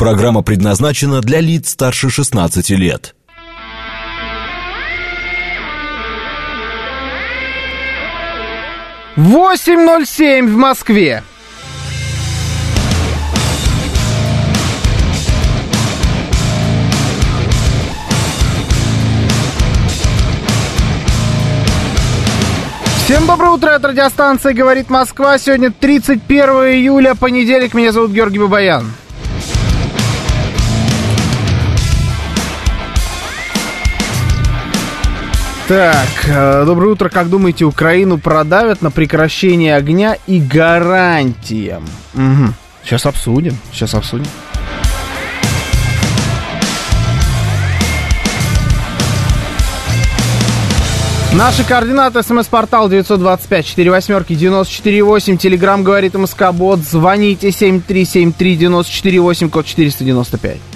Программа предназначена для лиц старше 16 лет. Восемь ноль семь в Москве. Всем доброе утро, это радиостанция «Говорит Москва». Сегодня 31 июля, понедельник. Меня зовут Георгий Бабаян. Так, э, доброе утро. Как думаете, Украину продавят на прекращение огня и гарантиям? Угу. Сейчас обсудим, сейчас обсудим. Наши координаты. СМС-портал 925 4 восьмерки 948. Телеграмм говорит МСК Бот. Звоните 7373 948, код 495.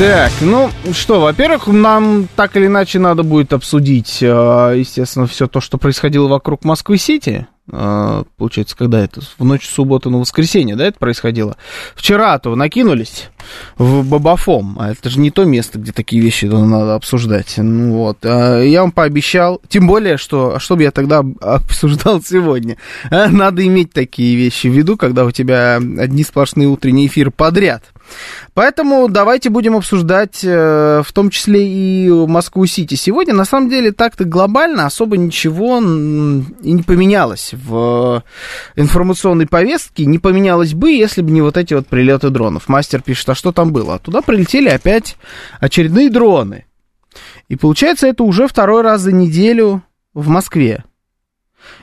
Так, ну что, во-первых, нам так или иначе надо будет обсудить, э, естественно, все то, что происходило вокруг Москвы-Сити. Э, получается, когда это? В ночь субботы на воскресенье, да, это происходило? Вчера-то накинулись в Бабафом, а это же не то место, где такие вещи надо обсуждать. Ну вот, а я вам пообещал, тем более, что, а что бы я тогда обсуждал сегодня? А, надо иметь такие вещи в виду, когда у тебя одни сплошные утренние эфиры подряд – Поэтому давайте будем обсуждать э, в том числе и Москву-Сити. Сегодня, на самом деле, так-то глобально особо ничего и не поменялось в информационной повестке. Не поменялось бы, если бы не вот эти вот прилеты дронов. Мастер пишет, а что там было? А туда прилетели опять очередные дроны. И получается, это уже второй раз за неделю в Москве.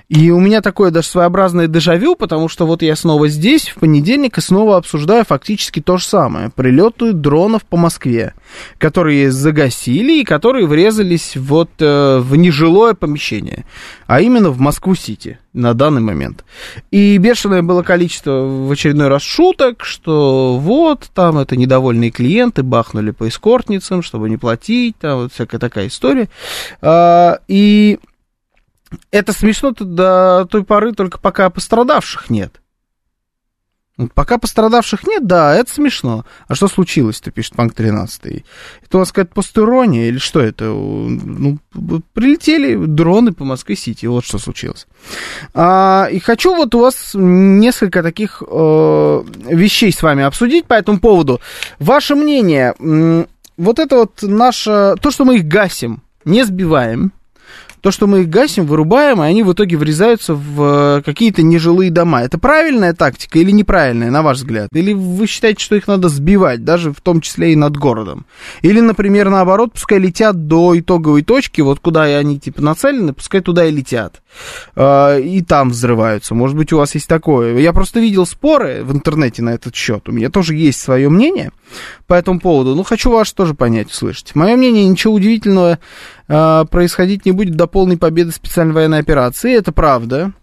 И у меня такое даже своеобразное дежавю, потому что вот я снова здесь, в понедельник, и снова обсуждаю фактически то же самое. Прилеты дронов по Москве, которые загасили и которые врезались вот э, в нежилое помещение, а именно в Москву-Сити на данный момент. И бешеное было количество в очередной раз шуток, что вот, там это недовольные клиенты бахнули по эскортницам, чтобы не платить, там вот всякая такая история. А, и это смешно до той поры, только пока пострадавших нет. Пока пострадавших нет, да, это смешно. А что случилось-то, пишет Панк 13. Это у вас какая-то постирония или что это? Ну, прилетели дроны по Москве-Сити, вот что случилось. А, и хочу вот у вас несколько таких э, вещей с вами обсудить по этому поводу. Ваше мнение, вот это вот наше, то, что мы их гасим, не сбиваем, то, что мы их гасим, вырубаем, и они в итоге врезаются в э, какие-то нежилые дома. Это правильная тактика или неправильная, на ваш взгляд? Или вы считаете, что их надо сбивать, даже в том числе и над городом? Или, например, наоборот, пускай летят до итоговой точки, вот куда они типа нацелены, пускай туда и летят. Э, и там взрываются. Может быть, у вас есть такое. Я просто видел споры в интернете на этот счет. У меня тоже есть свое мнение по этому поводу. Ну, хочу ваше тоже понять, услышать. Мое мнение, ничего удивительного э, происходить не будет до полной победы специальной военной операции. Это правда.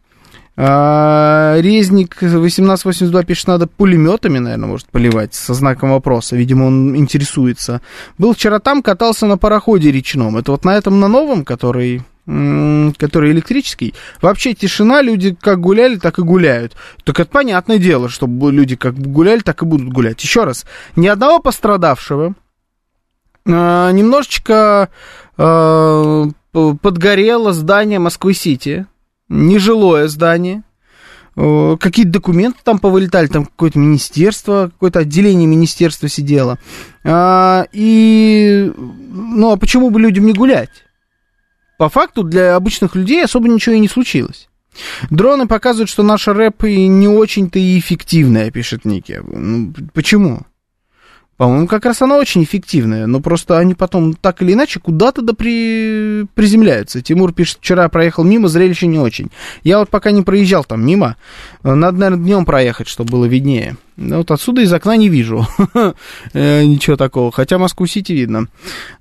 А, Резник 1882 пишет, надо пулеметами, наверное, может поливать со знаком вопроса. Видимо, он интересуется. Был вчера там, катался на пароходе речном. Это вот на этом, на новом, который который электрический, вообще тишина, люди как гуляли, так и гуляют. Так это понятное дело, что люди как гуляли, так и будут гулять. Еще раз, ни одного пострадавшего, а, немножечко а, подгорело здание Москвы-Сити, нежилое здание, какие-то документы там повылетали, там какое-то министерство, какое-то отделение министерства сидело. А, и, ну, а почему бы людям не гулять? По факту для обычных людей особо ничего и не случилось. Дроны показывают, что наша рэп не очень-то и эффективная, пишет Ники. Ну, почему? По-моему, как раз она очень эффективная, но просто они потом так или иначе куда-то да при... приземляются. Тимур пишет, вчера проехал мимо, зрелище не очень. Я вот пока не проезжал там мимо, надо, наверное, днем проехать, чтобы было виднее. Ну, вот отсюда из окна не вижу э, ничего такого, хотя Москву-Сити видно.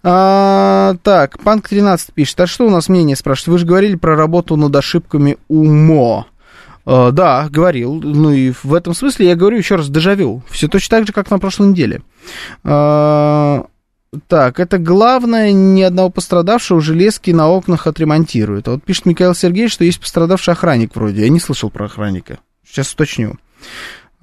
А, так, Панк 13 пишет, а что у нас мнение спрашивает? Вы же говорили про работу над ошибками УМО. Uh, да, говорил. Ну и в этом смысле я говорю еще раз дежавю. Все точно так же, как на прошлой неделе. Uh, Так, это главное, ни одного пострадавшего железки на окнах отремонтируют. А вот пишет Михаил Сергеевич, что есть пострадавший охранник вроде. Я не слышал про охранника. Сейчас уточню.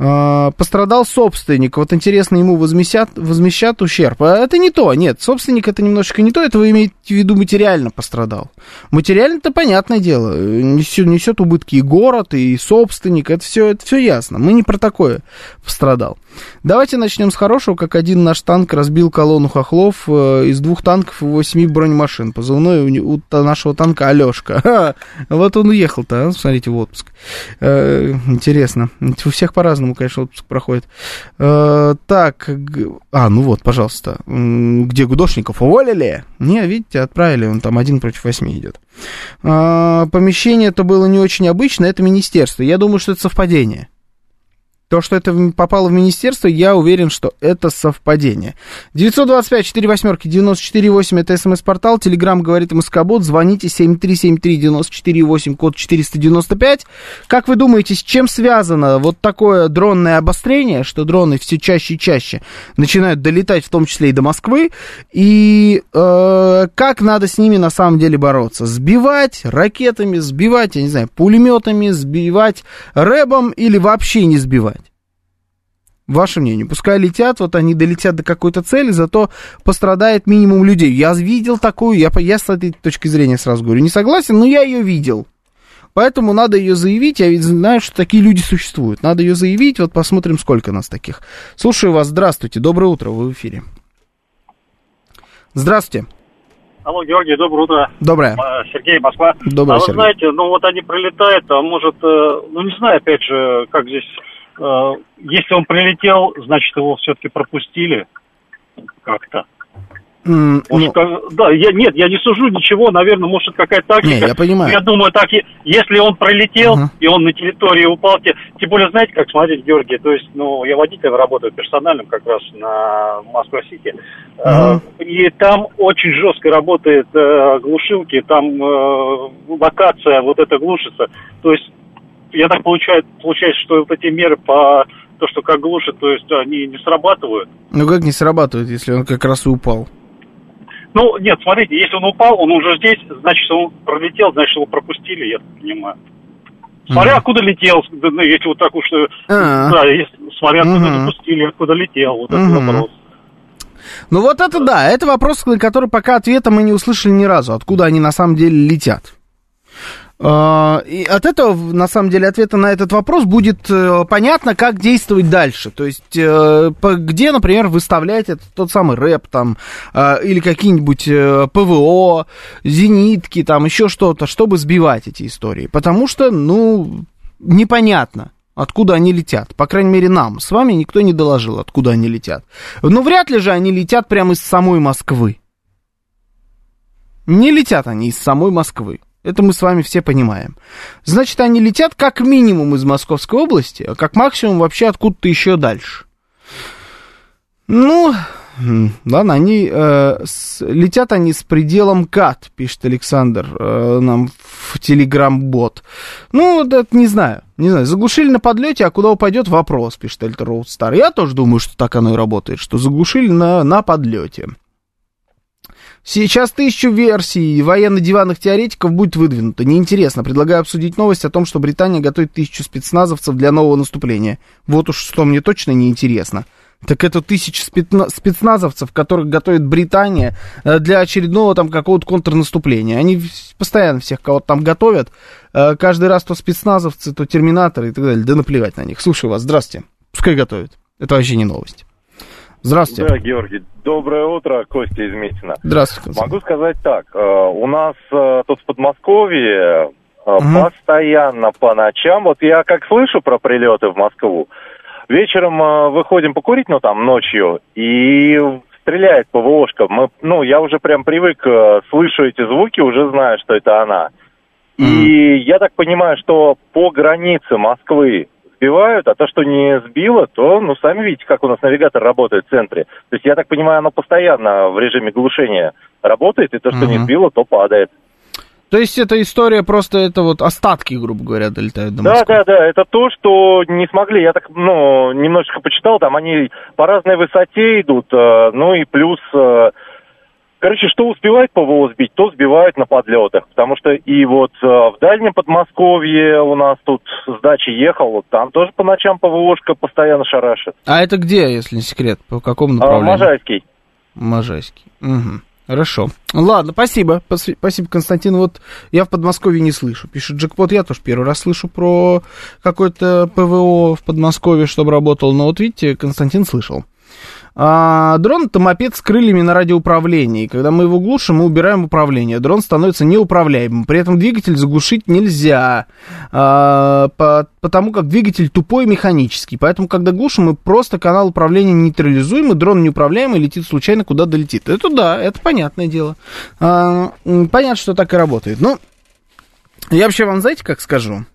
А, пострадал собственник. Вот интересно, ему возмещат, возмещат ущерб. А это не то, нет. Собственник это немножечко не то. Это вы имеете в виду материально пострадал. Материально-то понятное дело. Несет, несет убытки и город, и собственник. Это все, это все ясно. Мы не про такое пострадал. Давайте начнем с хорошего, как один наш танк разбил колонну хохлов э, из двух танков и восьми бронемашин. Позывной у, у нашего танка Алешка. Вот он уехал-то, а? смотрите, в отпуск. Э, интересно. У всех по-разному, конечно, отпуск проходит. Э, так, а, ну вот, пожалуйста. Где Гудошников? Уволили? Не, видите, отправили, он там один против восьми идет. Помещение это было не очень обычно, это министерство. Я думаю, что это совпадение. То, что это попало в министерство, я уверен, что это совпадение. 925 4 восьмерки 94,8 это смс-портал. Телеграмм говорит МСК-бот. Звоните 7373-94,8, код 495. Как вы думаете, с чем связано вот такое дронное обострение, что дроны все чаще и чаще начинают долетать, в том числе и до Москвы? И э, как надо с ними на самом деле бороться? Сбивать ракетами, сбивать, я не знаю, пулеметами, сбивать рэбом или вообще не сбивать? Ваше мнение. Пускай летят, вот они долетят до какой-то цели, зато пострадает минимум людей. Я видел такую, я, я с этой точки зрения сразу говорю, не согласен, но я ее видел. Поэтому надо ее заявить, я ведь знаю, что такие люди существуют. Надо ее заявить, вот посмотрим, сколько нас таких. Слушаю вас, здравствуйте, доброе утро, вы в эфире. Здравствуйте. Алло, Георгий, доброе утро. Доброе. Сергей, Москва. Доброе, А вы Сергей. знаете, ну вот они прилетают, а может, э, ну не знаю, опять же, как здесь если он прилетел, значит, его все-таки пропустили как-то. Mm, может, ну, как, да, я, нет, я не сужу ничего, наверное, может, какая-то тактика. Не, я понимаю. Я думаю, так, если он пролетел, uh-huh. и он на территории упал, тем более, знаете, как смотреть, Георгий, то есть, ну, я водителем работаю персональным как раз на Москва-Сити, uh-huh. э, и там очень жестко работает э, глушилки, там э, локация вот эта глушится, то есть я так получаю, получается, что вот эти меры по то, что как глушит, то есть они не срабатывают. Ну как не срабатывают, если он как раз и упал? Ну, нет, смотрите, если он упал, он уже здесь, значит, он пролетел, значит, его пропустили, я так понимаю. Смотря mm-hmm. откуда летел, ну, если вот так уж, А-а-а. да, если, смотря откуда mm-hmm. запустили, откуда летел, вот mm-hmm. этот вопрос. Ну вот это да, это вопрос, на который пока ответа мы не услышали ни разу, откуда они на самом деле летят. А, и от этого, на самом деле, ответа на этот вопрос будет э, понятно, как действовать дальше. То есть, э, где, например, выставлять этот, тот самый рэп там, а, или какие-нибудь э, ПВО, зенитки, там, еще что-то, чтобы сбивать эти истории. Потому что, ну, непонятно откуда они летят. По крайней мере, нам с вами никто не доложил, откуда они летят. Но вряд ли же они летят прямо из самой Москвы. Не летят они из самой Москвы. Это мы с вами все понимаем. Значит, они летят как минимум из Московской области, а как максимум вообще откуда-то еще дальше. Ну, ладно, они э, с, летят они с пределом КАТ, пишет Александр э, нам в Телеграм-бот. Ну, это не знаю, не знаю. Заглушили на подлете, а куда упадет, вопрос, пишет Эльтер Роудстар. Я тоже думаю, что так оно и работает, что заглушили на, на подлете. Сейчас тысячу версий военно-диванных теоретиков будет выдвинуто. Неинтересно. Предлагаю обсудить новость о том, что Британия готовит тысячу спецназовцев для нового наступления. Вот уж что мне точно неинтересно. Так это тысяча спецназовцев, которых готовит Британия э, для очередного там какого-то контрнаступления. Они постоянно всех кого-то там готовят. Э, каждый раз то спецназовцы, то терминаторы и так далее. Да наплевать на них. Слушаю вас. Здравствуйте. Пускай готовят. Это вообще не новость. Здравствуйте. Да, Георгий. Доброе утро, Костя из Метина. Здравствуйте. Костя. Могу сказать так. Э, у нас э, тут в Подмосковье угу. постоянно по ночам, вот я как слышу про прилеты в Москву, вечером выходим покурить, ну там ночью, и стреляет ПВОшка. Мы, ну, я уже прям привык, слышу эти звуки, уже знаю, что это она. Mm. И я так понимаю, что по границе Москвы сбивают, а то, что не сбило, то, ну, сами видите, как у нас навигатор работает в центре. То есть, я так понимаю, оно постоянно в режиме глушения работает, и то, что mm-hmm. не сбило, то падает. То есть эта история просто, это вот остатки, грубо говоря, долетают до Москвы? Да, да, да, это то, что не смогли, я так, ну, немножечко почитал, там они по разной высоте идут, э, ну и плюс, э, короче, что успевает ПВО сбить, то сбивают на подлетах, потому что и вот э, в дальнем Подмосковье у нас тут с дачи ехал, вот там тоже по ночам ПВОшка постоянно шарашит. А это где, если не секрет, по какому направлению? Можайский. Можайский, угу. Хорошо. Ладно, спасибо. Спасибо, Константин. Вот я в Подмосковье не слышу. Пишет Джекпот. Я тоже первый раз слышу про какое-то ПВО в Подмосковье, чтобы работал. Но вот видите, Константин слышал. А, дрон это мопед с крыльями на радиоуправлении. Когда мы его глушим, мы убираем управление. Дрон становится неуправляемым. При этом двигатель заглушить нельзя, а, по, потому как двигатель тупой механический. Поэтому, когда глушим, мы просто канал управления нейтрализуем, и дрон неуправляемый летит случайно, куда долетит. Это да, это понятное дело. А, понятно, что так и работает. Но ну, я вообще вам, знаете, как скажу?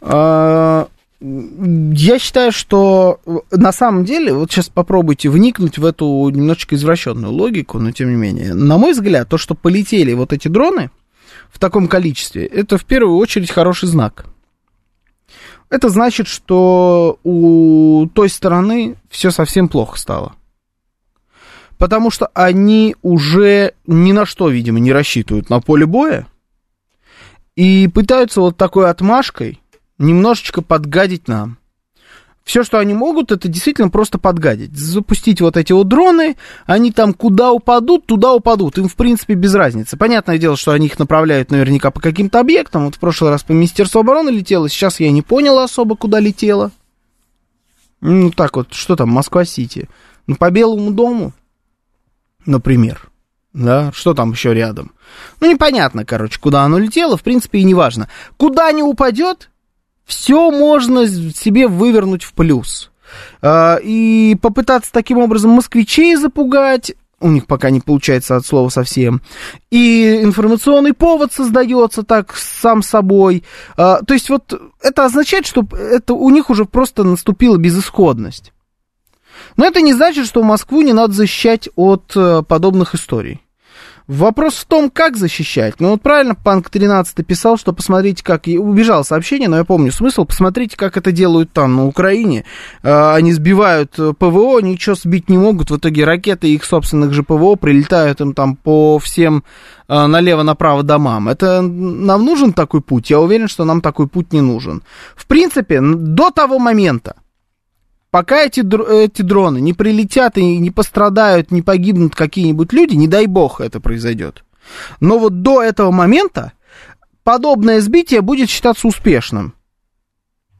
А, я считаю, что э, на самом деле, вот сейчас попробуйте вникнуть в эту немножечко извращенную логику, но тем не менее, на мой взгляд, то, что полетели вот эти дроны в таком количестве, это в первую очередь хороший знак. Это значит, что у той стороны все совсем плохо стало. Потому что они уже ни на что, видимо, не рассчитывают на поле боя и пытаются вот такой отмашкой немножечко подгадить нам. Все, что они могут, это действительно просто подгадить. Запустить вот эти вот дроны, они там куда упадут, туда упадут. Им, в принципе, без разницы. Понятное дело, что они их направляют наверняка по каким-то объектам. Вот в прошлый раз по Министерству обороны летело, сейчас я не понял особо, куда летело. Ну, так вот, что там, Москва-Сити? Ну, по Белому дому, например. Да, что там еще рядом? Ну, непонятно, короче, куда оно летело, в принципе, и не важно. Куда не упадет, все можно себе вывернуть в плюс. А, и попытаться таким образом москвичей запугать, у них пока не получается от слова совсем. И информационный повод создается так сам собой. А, то есть вот это означает, что это у них уже просто наступила безысходность. Но это не значит, что Москву не надо защищать от э, подобных историй. Вопрос в том, как защищать. Ну вот правильно Панк 13 писал, что посмотрите, как... И убежал сообщение, но я помню смысл. Посмотрите, как это делают там, на Украине. А, они сбивают э, ПВО, ничего сбить не могут. В итоге ракеты их собственных же ПВО прилетают им там по всем э, налево-направо домам. Это нам нужен такой путь? Я уверен, что нам такой путь не нужен. В принципе, до того момента, Пока эти, эти дроны не прилетят и не пострадают, не погибнут какие-нибудь люди, не дай бог это произойдет. Но вот до этого момента подобное сбитие будет считаться успешным.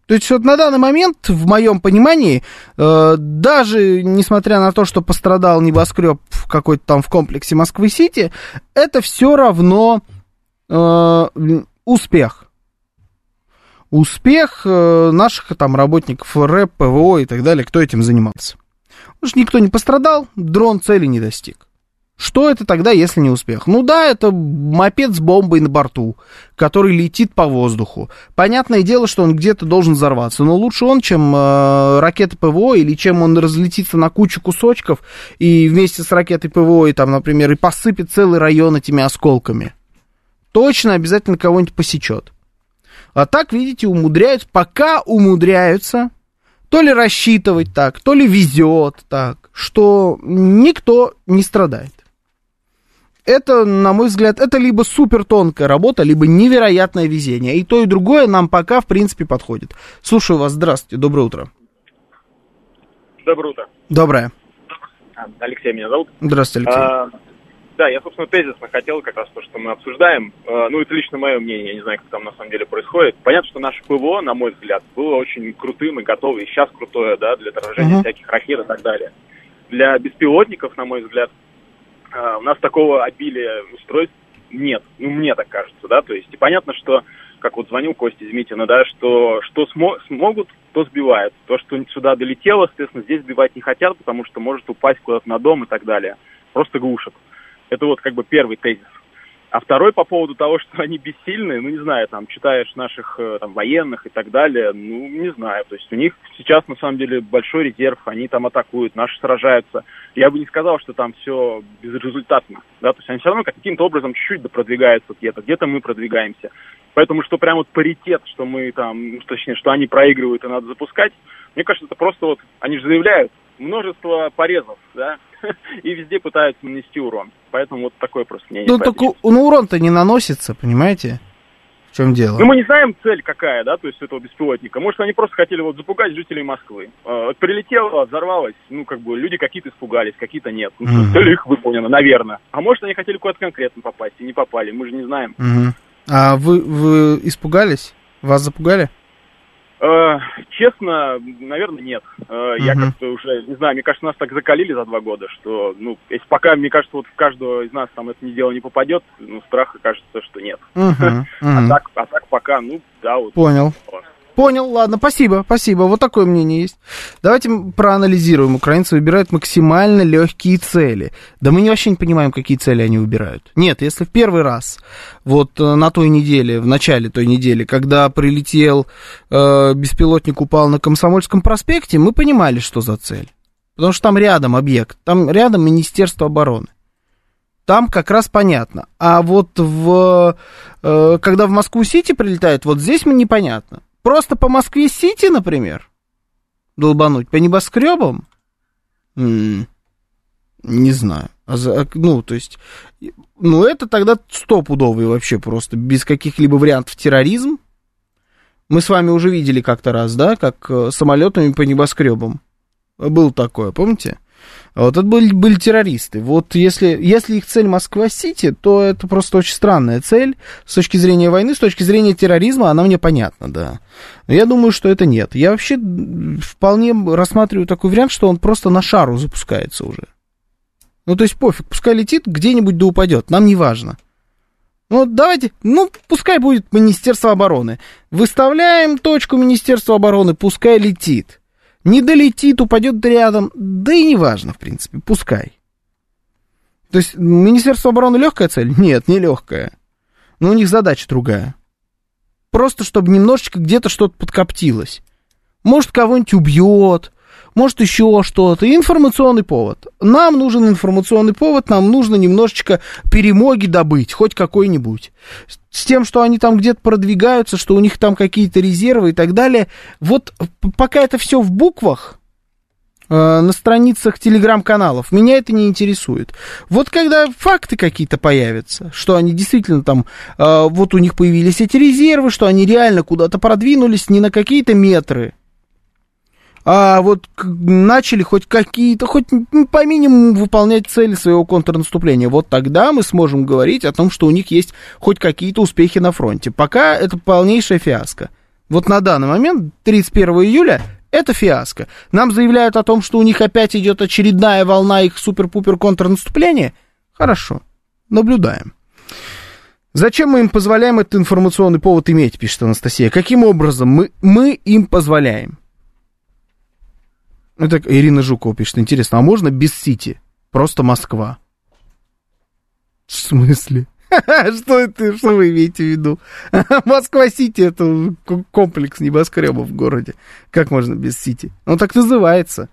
То есть вот на данный момент, в моем понимании, э, даже несмотря на то, что пострадал небоскреб какой-то там в комплексе Москвы-Сити, это все равно э, успех успех э, наших там работников РЭП, ПВО и так далее, кто этим занимался. Потому что никто не пострадал, дрон цели не достиг. Что это тогда, если не успех? Ну да, это мопед с бомбой на борту, который летит по воздуху. Понятное дело, что он где-то должен взорваться, но лучше он, чем э, ракета ПВО, или чем он разлетится на кучу кусочков и вместе с ракетой ПВО, и там, например, и посыпет целый район этими осколками. Точно обязательно кого-нибудь посечет. А так, видите, умудряются, пока умудряются, то ли рассчитывать так, то ли везет так, что никто не страдает. Это, на мой взгляд, это либо супер тонкая работа, либо невероятное везение. И то, и другое нам пока, в принципе, подходит. Слушаю вас. Здравствуйте. Доброе утро. Доброе утро. Доброе. Алексей меня зовут. Здравствуйте, Алексей. А, да, я, собственно, тезисно хотел как раз то, что мы обсуждаем. Э, ну, это лично мое мнение, я не знаю, как там на самом деле происходит. Понятно, что наше ПВО, на мой взгляд, было очень крутым и готово, и сейчас крутое, да, для отражения uh-huh. всяких ракет и так далее. Для беспилотников, на мой взгляд, э, у нас такого обилия устройств нет. Ну, мне так кажется, да, то есть, и понятно, что, как вот звонил Костя Змитина, да, что, что смо- смогут, то сбивают. То, что сюда долетело, соответственно, здесь сбивать не хотят, потому что может упасть куда-то на дом и так далее. Просто глушат. Это вот как бы первый тезис. А второй по поводу того, что они бессильны, ну, не знаю, там, читаешь наших э, там, военных и так далее, ну, не знаю. То есть у них сейчас, на самом деле, большой резерв, они там атакуют, наши сражаются. Я бы не сказал, что там все безрезультатно, да, то есть они все равно каким-то образом чуть-чуть продвигаются где-то, где-то мы продвигаемся. Поэтому, что прям вот паритет, что мы там, ну, точнее, что они проигрывают и надо запускать, мне кажется, это просто вот, они же заявляют, множество порезов, да, и везде пытаются нанести урон. Поэтому вот такое просто мнение. Ну, только ну, урон-то не наносится, понимаете? В чем дело? Ну, мы не знаем цель какая, да, то есть этого беспилотника. Может, они просто хотели вот запугать жителей Москвы. Э, прилетело, взорвалось, ну, как бы люди какие-то испугались, какие-то нет. Ну, mm-hmm. цель их выполнена, наверное. А может, они хотели куда-то конкретно попасть и не попали, мы же не знаем. Mm-hmm. А вы, вы испугались? Вас запугали? Э, честно, наверное, нет. Э, я как-то уже, не знаю, мне кажется, нас так закалили за два года, что, ну, если пока, мне кажется, вот в каждого из нас там это дело не попадет, ну, страха кажется, что нет. А, так, а так пока, ну, да, вот. Понял. Вот. Понял, ладно, спасибо, спасибо. Вот такое мнение есть. Давайте проанализируем. Украинцы выбирают максимально легкие цели. Да мы вообще не понимаем, какие цели они выбирают. Нет, если в первый раз, вот э, на той неделе, в начале той недели, когда прилетел э, беспилотник, упал на Комсомольском проспекте, мы понимали, что за цель. Потому что там рядом объект, там рядом Министерство обороны. Там как раз понятно. А вот в, э, когда в Москву-Сити прилетает, вот здесь мне непонятно. Просто по Москве-Сити, например, долбануть по небоскребам? М-м, не знаю. А за, ну, то есть, ну, это тогда стопудовый вообще просто, без каких-либо вариантов терроризм. Мы с вами уже видели как-то раз, да, как э, самолетами по небоскребам. Был такое, помните? Вот это были, были террористы. Вот если, если их цель Москва-Сити, то это просто очень странная цель. С точки зрения войны, с точки зрения терроризма, она мне понятна, да. Но я думаю, что это нет. Я вообще вполне рассматриваю такой вариант, что он просто на шару запускается уже. Ну, то есть пофиг, пускай летит, где-нибудь да упадет, нам не важно. Ну, давайте, ну, пускай будет Министерство обороны. Выставляем точку Министерства обороны, пускай летит. Не долетит, упадет рядом, да и неважно, в принципе, пускай. То есть Министерство обороны легкая цель? Нет, не легкая. Но у них задача другая. Просто чтобы немножечко где-то что-то подкоптилось. Может, кого-нибудь убьет, может еще что-то. Информационный повод. Нам нужен информационный повод, нам нужно немножечко перемоги добыть, хоть какой-нибудь. С тем, что они там где-то продвигаются, что у них там какие-то резервы и так далее. Вот пока это все в буквах, э, на страницах телеграм-каналов. Меня это не интересует. Вот когда факты какие-то появятся, что они действительно там, э, вот у них появились эти резервы, что они реально куда-то продвинулись не на какие-то метры, а вот начали хоть какие-то, хоть по минимуму выполнять цели своего контрнаступления, вот тогда мы сможем говорить о том, что у них есть хоть какие-то успехи на фронте. Пока это полнейшая фиаско. Вот на данный момент, 31 июля, это фиаско. Нам заявляют о том, что у них опять идет очередная волна их супер-пупер контрнаступления. Хорошо, наблюдаем. Зачем мы им позволяем этот информационный повод иметь, пишет Анастасия. Каким образом мы, мы им позволяем? Это Ирина Жукова пишет. Интересно, а можно без Сити? Просто Москва. В смысле? Что это, что вы имеете в виду? Москва-Сити это комплекс небоскребов в городе. Как можно без Сити? Он так называется.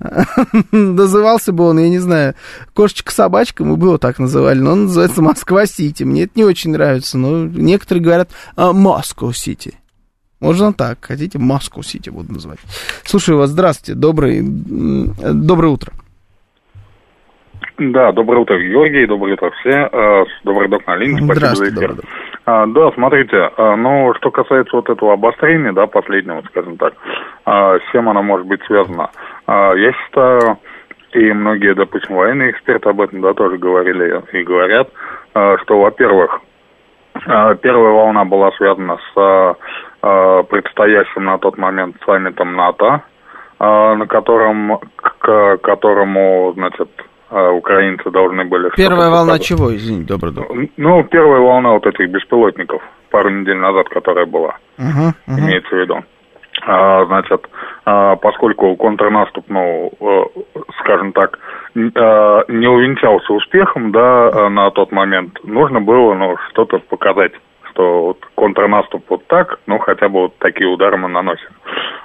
Назывался бы он, я не знаю, кошечка-собачка, мы бы его так называли, но он называется Москва-Сити. Мне это не очень нравится, но некоторые говорят Москва-Сити. Можно так, хотите, Москву Сити буду называть. Слушаю вас, здравствуйте, добрый, доброе утро. Да, доброе утро, Георгий, доброе утро все. Э, добрый док на линии, спасибо за эфир. А, да, смотрите, а, ну, что касается вот этого обострения, да, последнего, скажем так, а, с чем оно может быть связано? Я считаю, и многие, допустим, военные эксперты об этом, да, тоже говорили и говорят, что, во-первых, первая волна была связана с предстоящим на тот момент саммитом НАТО, э, на котором, к которому, значит, э, украинцы должны были... Первая волна показать. чего, извините, добрый док? Ну, первая волна вот этих беспилотников, пару недель назад, которая была, uh-huh, uh-huh. имеется в виду. А, значит, а, поскольку контрнаступ, ну, э, скажем так, а, не увенчался успехом, да, на тот момент, нужно было, ну, что-то показать что вот контрнаступ вот так, ну, хотя бы вот такие удары мы наносим.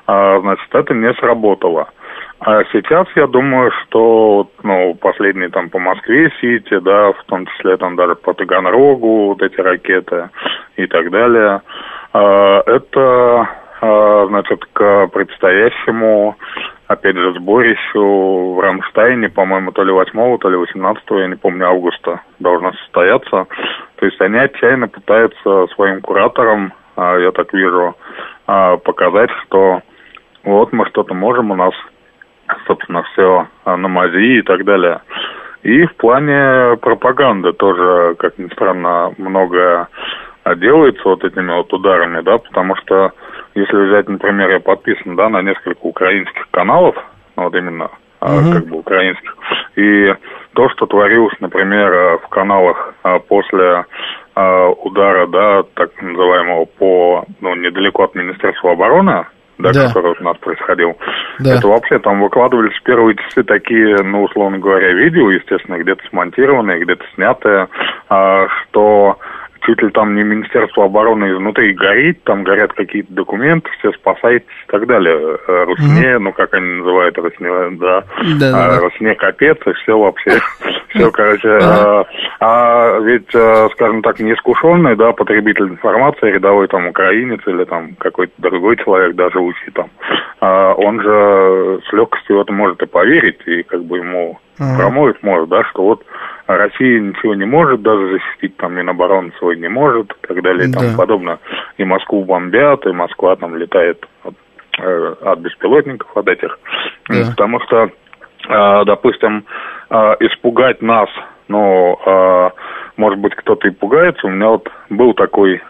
А, значит, это не сработало. А сейчас я думаю, что ну, последние там по Москве-Сити, да, в том числе там даже по Таганрогу, вот эти ракеты и так далее, а, это, а, значит, к предстоящему, опять же, сборищу в Рамштайне, по-моему, то ли 8 то ли 18 я не помню, августа должно состояться. То есть они отчаянно пытаются своим кураторам, а, я так вижу, показать, что вот мы что-то можем, у нас собственно, все на мази и так далее. И в плане пропаганды тоже, как ни странно, много делается вот этими вот ударами, да, потому что, если взять, например, я подписан, да, на несколько украинских каналов, вот именно угу. как бы украинских, и то, что творилось, например, в каналах а, после а, удара, да, так называемого по, ну, недалеко от Министерства обороны, да, да. который у нас происходил. Да. Это вообще там выкладывались в первые часы такие, ну, условно говоря, видео, естественно, где-то смонтированные, где-то снятые, а, что чуть ли там не Министерство обороны изнутри горит, там горят какие-то документы, все спасайтесь и так далее. Э, Русне, mm ну как они называют Русне, да, да, да. А, Русне капец, и все вообще, все, короче. А, а ведь, э, скажем так, неискушенный, да, потребитель информации, рядовой там украинец или там какой-то другой человек, даже живущий там, а, он же с легкостью это может и поверить, и как бы ему промоет может, да, что вот Россия ничего не может даже защитить, там Минобороны свой не может, и так далее, и да. тому подобное. И Москву бомбят, и Москва там летает от, э, от беспилотников, от этих. Да. Потому что, э, допустим, э, испугать нас, ну, может быть, кто-то и пугается. У меня вот был такой,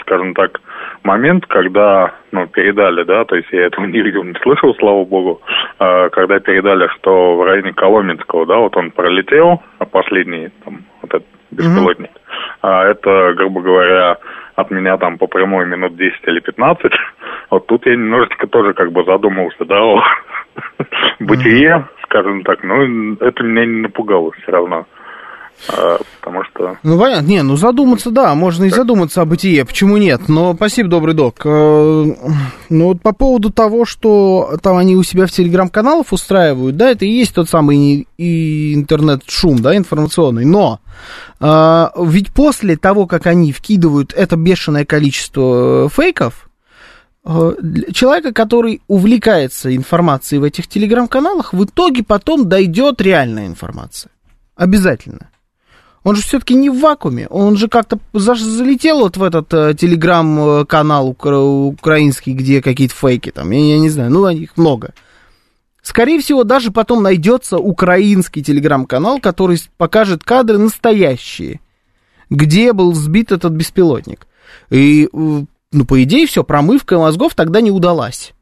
скажем так, момент, когда, ну, передали, да, то есть я этого не видел, не слышал, слава богу, э, когда передали, что в районе Коломенского, да, вот он пролетел, а последний, там, вот этот беспилотник, mm-hmm. а это, грубо говоря, от меня там по прямой минут 10 или 15, вот тут я немножечко тоже как бы задумался, да, о бытие, скажем так, но это меня не напугало все равно. А, потому что... Ну, понятно, не, ну задуматься, да, можно и задуматься о бытие, почему нет, но спасибо, добрый док. Э, ну, вот по поводу того, что там они у себя в телеграм-каналах устраивают, да, это и есть тот самый и интернет-шум, да, информационный, но а, ведь после того, как они вкидывают это бешеное количество э, фейков, э, человека, который увлекается информацией в этих телеграм-каналах, в итоге потом дойдет реальная информация. Обязательно. Он же все-таки не в вакууме, он же как-то залетел вот в этот э, телеграм-канал укра- украинский, где какие-то фейки там, я, я не знаю, ну, их много. Скорее всего, даже потом найдется украинский телеграм-канал, который покажет кадры настоящие, где был сбит этот беспилотник. И, э, ну, по идее, все, промывка мозгов тогда не удалась.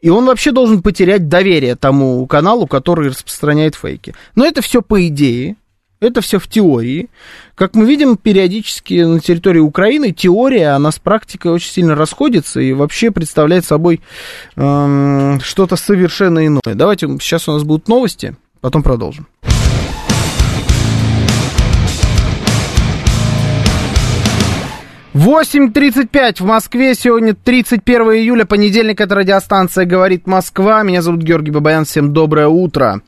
И он вообще должен потерять доверие тому каналу, который распространяет фейки. Но это все по идее. Это все в теории. Как мы видим, периодически на территории Украины теория, она с практикой очень сильно расходится и вообще представляет собой эм, что-то совершенно иное. Давайте, сейчас у нас будут новости, потом продолжим. Восемь тридцать пять в Москве. Сегодня 31 июля, понедельник. Это радиостанция «Говорит Москва». Меня зовут Георгий Бабаян. Всем доброе утро.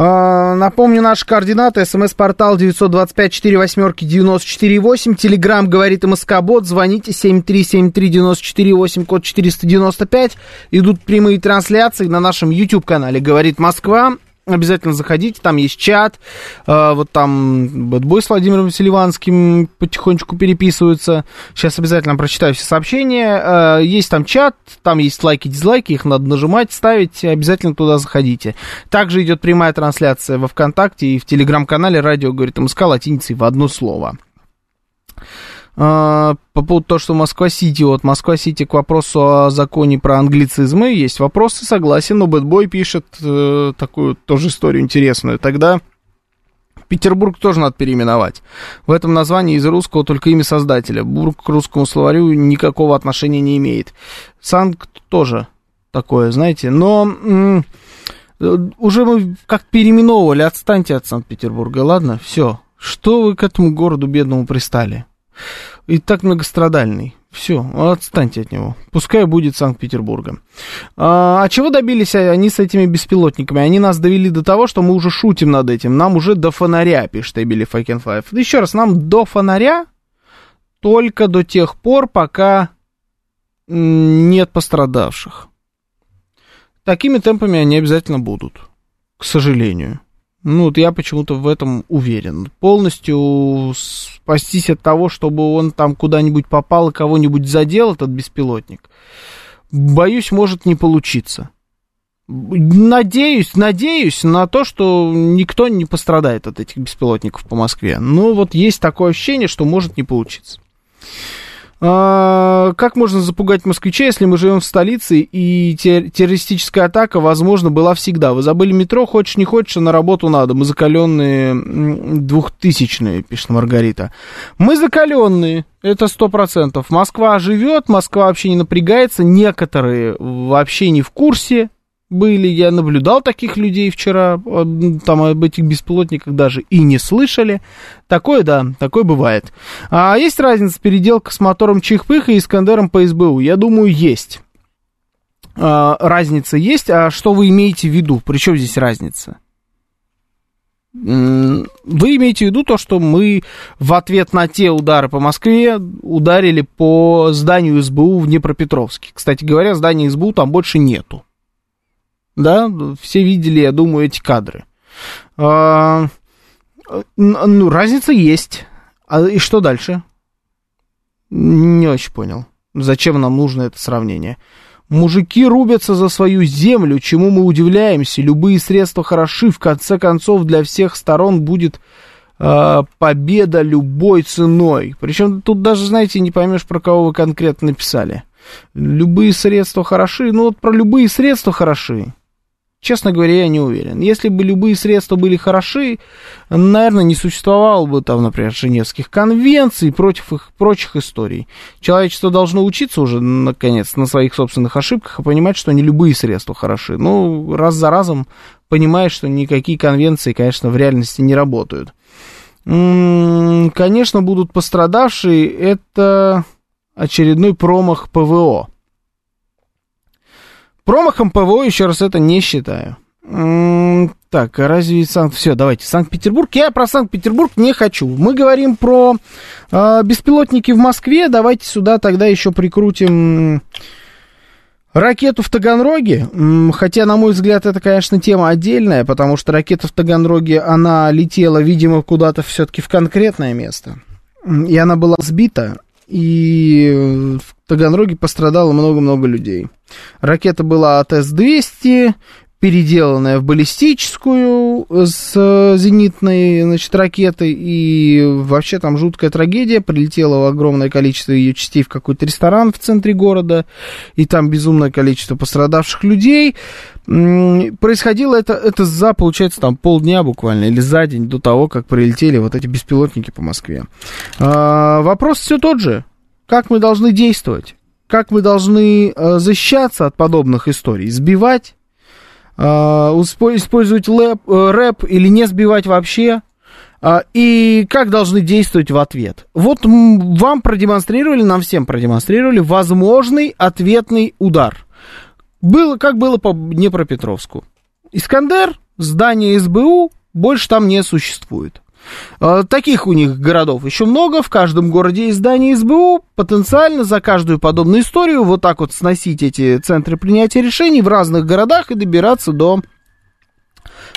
А, напомню, наши координаты. СМС-портал 925-48-94-8. Телеграмм говорит МСК-бот. Звоните 7373-94-8, код 495. Идут прямые трансляции на нашем YouTube-канале «Говорит Москва». Обязательно заходите, там есть чат. Э, вот там Бэтбой с Владимиром Селиванским потихонечку переписываются. Сейчас обязательно прочитаю все сообщения. Э, есть там чат, там есть лайки, дизлайки, их надо нажимать, ставить. Обязательно туда заходите. Также идет прямая трансляция во ВКонтакте и в Телеграм-канале «Радио говорит МСК» латиницей в одно слово. А, по поводу того, что Москва-Сити, вот Москва-Сити к вопросу о законе про англицизмы есть вопросы, согласен, но Бэтбой пишет э, такую тоже историю интересную. Тогда Петербург тоже надо переименовать. В этом названии из русского только имя создателя. Бург к русскому словарю никакого отношения не имеет. Санкт тоже такое, знаете. Но м- уже мы как переименовывали, отстаньте от Санкт-Петербурга, ладно? Все. Что вы к этому городу бедному пристали? И так многострадальный. Все, отстаньте от него. Пускай будет Санкт-Петербургом. А, а чего добились они с этими беспилотниками? Они нас довели до того, что мы уже шутим над этим. Нам уже до фонаря, пишет Эбили Файкенфлайф. Еще раз, нам до фонаря только до тех пор, пока нет пострадавших. Такими темпами они обязательно будут, к сожалению. Ну, вот я почему-то в этом уверен. Полностью спастись от того, чтобы он там куда-нибудь попал и кого-нибудь задел, этот беспилотник, боюсь, может не получиться. Надеюсь, надеюсь на то, что никто не пострадает от этих беспилотников по Москве. Но вот есть такое ощущение, что может не получиться. А, как можно запугать москвичей, если мы живем в столице и террористическая атака, возможно, была всегда? Вы забыли метро, хочешь не хочешь, а на работу надо. Мы закаленные двухтысячные, пишет Маргарита. Мы закаленные, это сто процентов. Москва живет, Москва вообще не напрягается, некоторые вообще не в курсе были, я наблюдал таких людей вчера, там об этих беспилотниках даже и не слышали. Такое, да, такое бывает. А есть разница переделка с мотором Чихпыха и Искандером по СБУ? Я думаю, есть. А, разница есть, а что вы имеете в виду? Причем здесь разница? Вы имеете в виду то, что мы в ответ на те удары по Москве ударили по зданию СБУ в Днепропетровске. Кстати говоря, здания СБУ там больше нету да, все видели, я думаю, эти кадры. А, ну, разница есть. А и что дальше? Не очень понял. Зачем нам нужно это сравнение? Мужики рубятся за свою землю, чему мы удивляемся. Любые средства хороши. В конце концов, для всех сторон будет э, победа любой ценой. Причем тут даже, знаете, не поймешь, про кого вы конкретно написали. Любые средства хороши. Ну вот про любые средства хороши. Честно говоря, я не уверен. Если бы любые средства были хороши, наверное, не существовало бы там, например, Женевских конвенций против их прочих историй. Человечество должно учиться уже, наконец, на своих собственных ошибках и понимать, что не любые средства хороши. Ну, раз за разом понимаешь, что никакие конвенции, конечно, в реальности не работают. Конечно, будут пострадавшие. Это очередной промах ПВО. Промахом ПВО, еще раз, это не считаю. Так, а разве Санкт... Все, давайте, Санкт-Петербург. Я про Санкт-Петербург не хочу. Мы говорим про э, беспилотники в Москве. Давайте сюда тогда еще прикрутим ракету в Таганроге. Хотя, на мой взгляд, это, конечно, тема отдельная, потому что ракета в Таганроге, она летела, видимо, куда-то все-таки в конкретное место. И она была сбита и в Таганроге пострадало много-много людей. Ракета была от С-200, переделанная в баллистическую с зенитной, значит, ракетой, и вообще там жуткая трагедия, прилетело огромное количество ее частей в какой-то ресторан в центре города, и там безумное количество пострадавших людей. Происходило это, это за, получается, там полдня буквально, или за день до того, как прилетели вот эти беспилотники по Москве. А, вопрос все тот же. Как мы должны действовать? Как мы должны э, защищаться от подобных историй? Сбивать? Э, использовать лэп, э, рэп или не сбивать вообще? Э, и как должны действовать в ответ? Вот вам продемонстрировали, нам всем продемонстрировали возможный ответный удар. Было, как было по Днепропетровску. Искандер, здание СБУ, больше там не существует. А, таких у них городов еще много. В каждом городе есть здание СБУ. Потенциально за каждую подобную историю вот так вот сносить эти центры принятия решений в разных городах и добираться до,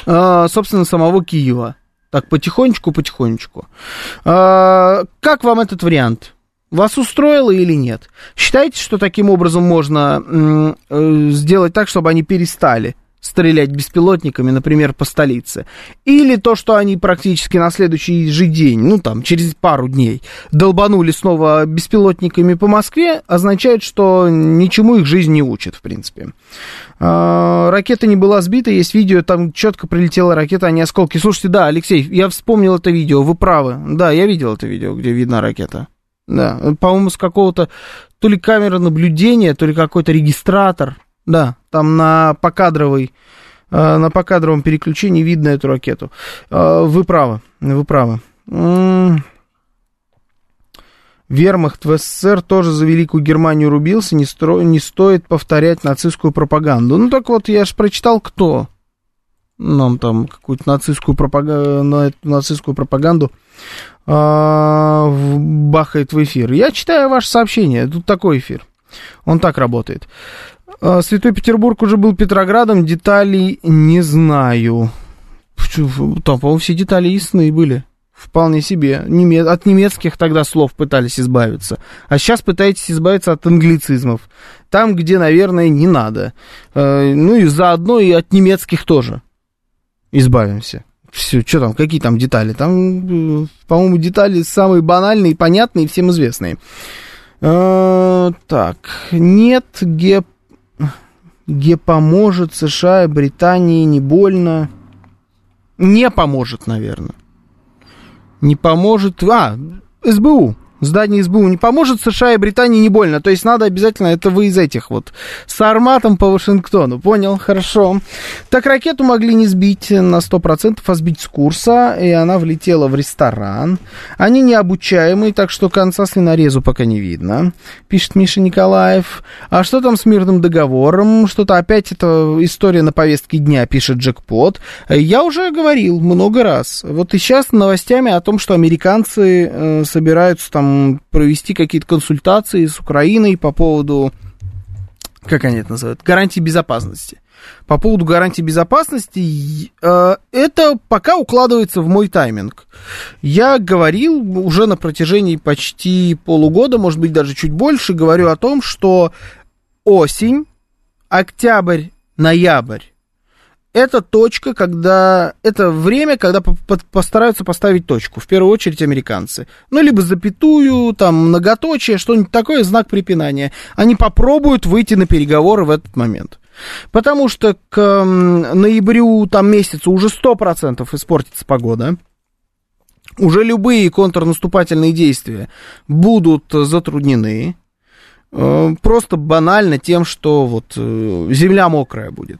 а, собственно, самого Киева. Так, потихонечку-потихонечку. А, как вам этот вариант? Вас устроило или нет? Считаете, что таким образом можно э, сделать так, чтобы они перестали стрелять беспилотниками, например, по столице. Или то, что они практически на следующий же день, ну там, через пару дней, долбанули снова беспилотниками по Москве, означает, что ничему их жизнь не учит, в принципе. А, ракета не была сбита, есть видео, там четко прилетела ракета, а не осколки. Слушайте, да, Алексей, я вспомнил это видео, вы правы. Да, я видел это видео, где видна ракета. Да, по-моему, с какого-то то ли камеры наблюдения, то ли какой-то регистратор. Да, там на покадровой, э, на покадровом переключении видно эту ракету. Э, вы правы, вы правы. Вермахт в СССР тоже за Великую Германию рубился, не, стро... не стоит повторять нацистскую пропаганду. Ну так вот, я же прочитал, кто нам там какую-то нацистскую, пропаг... нацистскую пропаганду а, бахает в эфир. Я читаю ваше сообщение, тут такой эфир. Он так работает. А, Святой Петербург уже был Петроградом, деталей не знаю. Там, по-моему, все детали ясны были. Вполне себе. От немецких тогда слов пытались избавиться. А сейчас пытаетесь избавиться от англицизмов. Там, где, наверное, не надо. А, ну и заодно и от немецких тоже избавимся. Все, что там, какие там детали? Там, по-моему, детали самые банальные, понятные и всем известные. Э, так, нет, ге, ге поможет США и Британии не больно. Не поможет, наверное. Не поможет. А, СБУ здание СБУ не поможет, США и Британии не больно. То есть надо обязательно, это вы из этих вот, с арматом по Вашингтону. Понял, хорошо. Так ракету могли не сбить на 100%, а сбить с курса, и она влетела в ресторан. Они необучаемые, так что конца свинорезу пока не видно, пишет Миша Николаев. А что там с мирным договором? Что-то опять это история на повестке дня, пишет Джекпот. Я уже говорил много раз. Вот и сейчас новостями о том, что американцы э, собираются там провести какие-то консультации с Украиной по поводу, как они это называют, гарантии безопасности. По поводу гарантии безопасности, э, это пока укладывается в мой тайминг. Я говорил уже на протяжении почти полугода, может быть, даже чуть больше, говорю о том, что осень, октябрь, ноябрь это точка, когда... Это время, когда постараются поставить точку. В первую очередь американцы. Ну, либо запятую, там, многоточие, что-нибудь такое, знак препинания. Они попробуют выйти на переговоры в этот момент. Потому что к ноябрю, там, месяцу уже 100% испортится погода. Уже любые контрнаступательные действия будут затруднены. Э, просто банально тем, что вот э, земля мокрая будет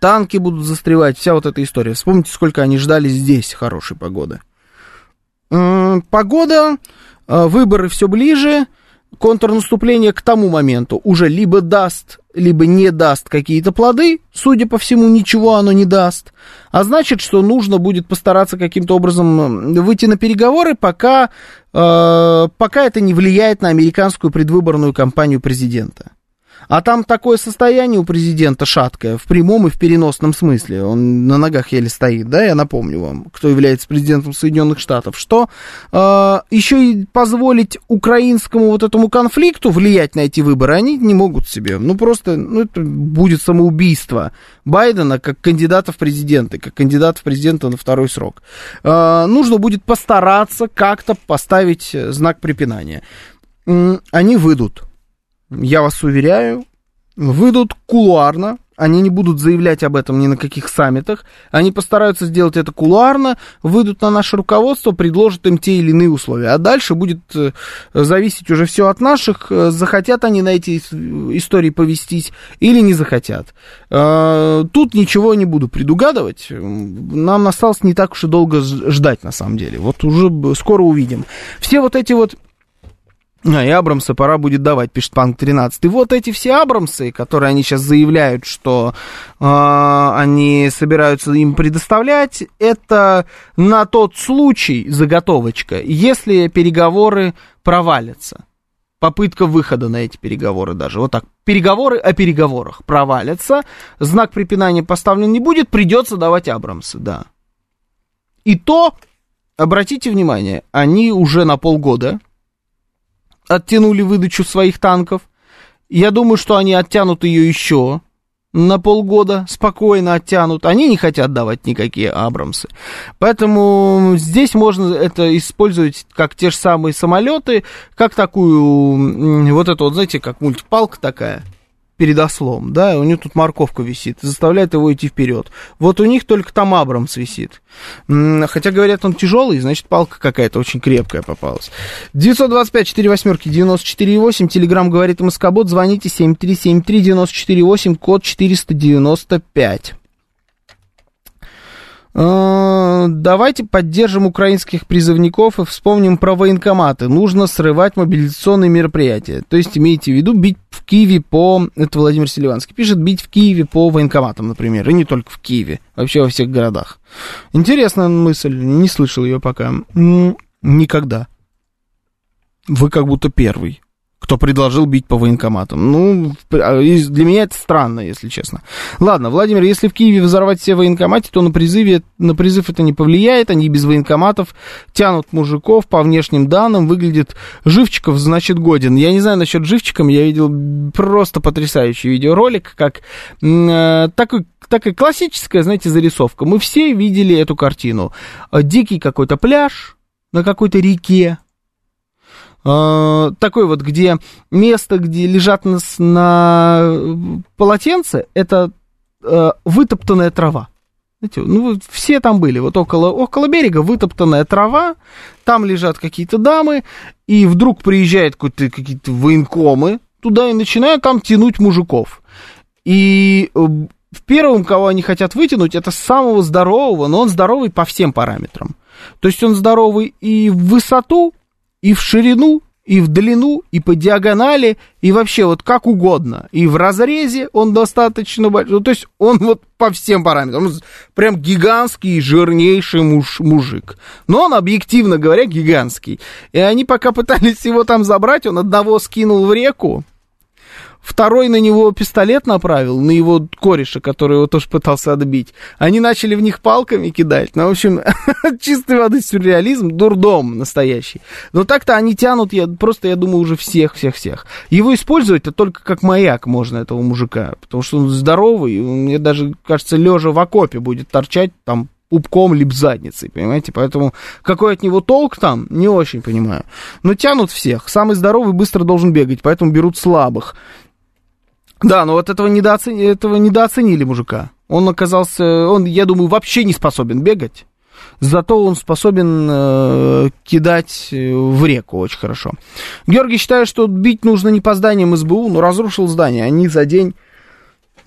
танки будут застревать, вся вот эта история. Вспомните, сколько они ждали здесь хорошей погоды. Погода, э, выборы все ближе, контрнаступление к тому моменту уже либо даст, либо не даст какие-то плоды, судя по всему, ничего оно не даст, а значит, что нужно будет постараться каким-то образом выйти на переговоры, пока, э, пока это не влияет на американскую предвыборную кампанию президента. А там такое состояние у президента шаткое, в прямом и в переносном смысле. Он на ногах еле стоит, да, я напомню вам, кто является президентом Соединенных Штатов, что э, еще и позволить украинскому вот этому конфликту влиять на эти выборы они не могут себе. Ну, просто, ну, это будет самоубийство Байдена как кандидата в президенты, как кандидата в президента на второй срок. Э, нужно будет постараться как-то поставить знак препинания. Они выйдут я вас уверяю, выйдут кулуарно, они не будут заявлять об этом ни на каких саммитах, они постараются сделать это кулуарно, выйдут на наше руководство, предложат им те или иные условия. А дальше будет э, зависеть уже все от наших, э, захотят они на эти истории повестись или не захотят. Э, тут ничего не буду предугадывать, нам осталось не так уж и долго ждать на самом деле, вот уже скоро увидим. Все вот эти вот а, и Абрамса пора будет давать, пишет Панк 13. И вот эти все Абрамсы, которые они сейчас заявляют, что э, они собираются им предоставлять, это на тот случай заготовочка, если переговоры провалятся. Попытка выхода на эти переговоры даже. Вот так. Переговоры о переговорах провалятся. Знак препинания поставлен не будет, придется давать Абрамсы, да. И то, обратите внимание, они уже на полгода оттянули выдачу своих танков. Я думаю, что они оттянут ее еще на полгода спокойно оттянут. Они не хотят давать никакие Абрамсы. Поэтому здесь можно это использовать как те же самые самолеты, как такую, вот это вот, знаете, как мультипалка такая перед ослом, да, у него тут морковка висит, заставляет его идти вперед. Вот у них только там Абрамс висит. Хотя, говорят, он тяжелый, значит, палка какая-то очень крепкая попалась. 925 4 восьмерки 94,8, телеграмм говорит Москобот, звоните 7373 94,8, код 495. Э, давайте поддержим украинских призывников и вспомним про военкоматы. Нужно срывать мобилизационные мероприятия. То есть имейте в виду бить в Киеве по... Это Владимир Селиванский пишет, бить в Киеве по военкоматам, например. И не только в Киеве, вообще во всех городах. Интересная мысль, не слышал ее пока. Никогда. Вы как будто первый кто предложил бить по военкоматам. Ну, а, для меня это странно, если честно. Ладно, Владимир, если в Киеве взорвать все военкоматы, то на, призыве, на призыв это не повлияет, они без военкоматов тянут мужиков по внешним данным, выглядит Живчиков, значит, годен. Я не знаю насчет Живчиком, я видел просто потрясающий видеоролик, как э, такой такая классическая, знаете, зарисовка. Мы все видели эту картину. Дикий какой-то пляж на какой-то реке, э, такой вот, где место, где лежат на, на полотенце, это э, вытоптанная трава. Знаете, ну, все там были, вот около, около берега вытоптанная трава, там лежат какие-то дамы, и вдруг приезжают какие-то военкомы туда и начинают там тянуть мужиков. И в э, первом, кого они хотят вытянуть, это самого здорового, но он здоровый по всем параметрам. То есть он здоровый и в высоту, и в ширину, и в длину, и по диагонали, и вообще вот как угодно. И в разрезе он достаточно большой. Ну, то есть он вот по всем параметрам. Он прям гигантский, жирнейший муж, мужик. Но он, объективно говоря, гигантский. И они пока пытались его там забрать, он одного скинул в реку, Второй на него пистолет направил, на его кореша, который его тоже пытался отбить. Они начали в них палками кидать. Ну, в общем, чистой воды сюрреализм, дурдом настоящий. Но так-то они тянут, я, просто, я думаю, уже всех-всех-всех. Его использовать-то только как маяк можно, этого мужика. Потому что он здоровый, мне даже, кажется, лежа в окопе будет торчать там пупком либо задницей, понимаете? Поэтому какой от него толк там, не очень понимаю. Но тянут всех. Самый здоровый быстро должен бегать, поэтому берут слабых. Да, но вот этого, недооцени... этого недооценили мужика. Он оказался, он, я думаю, вообще не способен бегать. Зато он способен э, кидать э, в реку очень хорошо. Георгий считает, что бить нужно не по зданиям СБУ, но разрушил здание. Они за день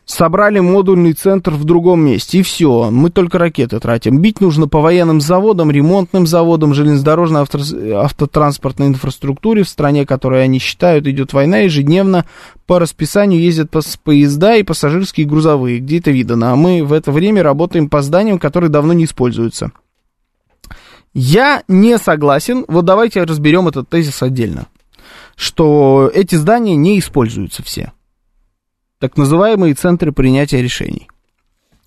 собрали модульный центр в другом месте, и все, мы только ракеты тратим. Бить нужно по военным заводам, ремонтным заводам, железнодорожной авто, автотранспортной инфраструктуре в стране, которую они считают, идет война, ежедневно по расписанию ездят поезда и пассажирские и грузовые, где это видано, а мы в это время работаем по зданиям, которые давно не используются. Я не согласен, вот давайте разберем этот тезис отдельно, что эти здания не используются все так называемые центры принятия решений.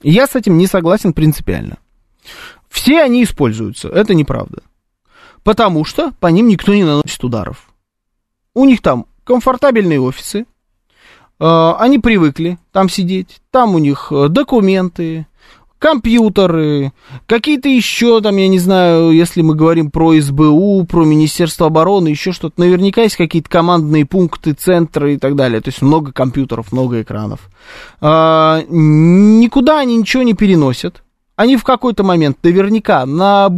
Я с этим не согласен принципиально. Все они используются, это неправда. Потому что по ним никто не наносит ударов. У них там комфортабельные офисы, э, они привыкли там сидеть, там у них э, документы, компьютеры, какие-то еще там, я не знаю, если мы говорим про СБУ, про Министерство обороны, еще что-то, наверняка есть какие-то командные пункты, центры и так далее. То есть много компьютеров, много экранов. А, никуда они ничего не переносят. Они в какой-то момент наверняка на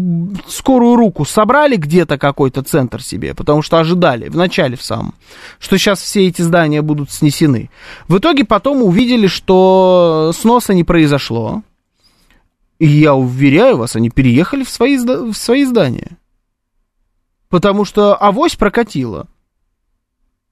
скорую руку собрали где-то какой-то центр себе, потому что ожидали, в начале в самом, что сейчас все эти здания будут снесены. В итоге потом увидели, что сноса не произошло, и я уверяю вас, они переехали в свои, в свои здания. Потому что авось прокатила.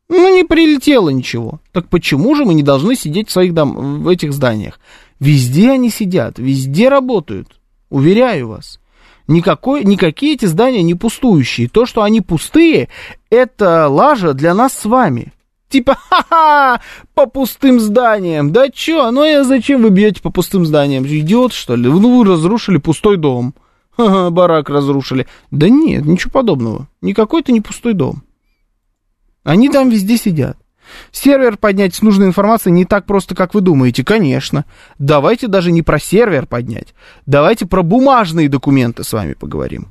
Ну, не прилетело ничего. Так почему же мы не должны сидеть в своих дом, в этих зданиях? Везде они сидят, везде работают. Уверяю вас. Никакой, никакие эти здания не пустующие. То, что они пустые, это лажа для нас с вами. Типа, ха-ха, по пустым зданиям. Да чё, ну я зачем вы бьете по пустым зданиям? Идиот, что ли? Ну вы разрушили пустой дом. Ха-ха, барак разрушили. Да нет, ничего подобного. Никакой это не пустой дом. Они там везде сидят. Сервер поднять с нужной информацией не так просто, как вы думаете, конечно. Давайте даже не про сервер поднять. Давайте про бумажные документы с вами поговорим.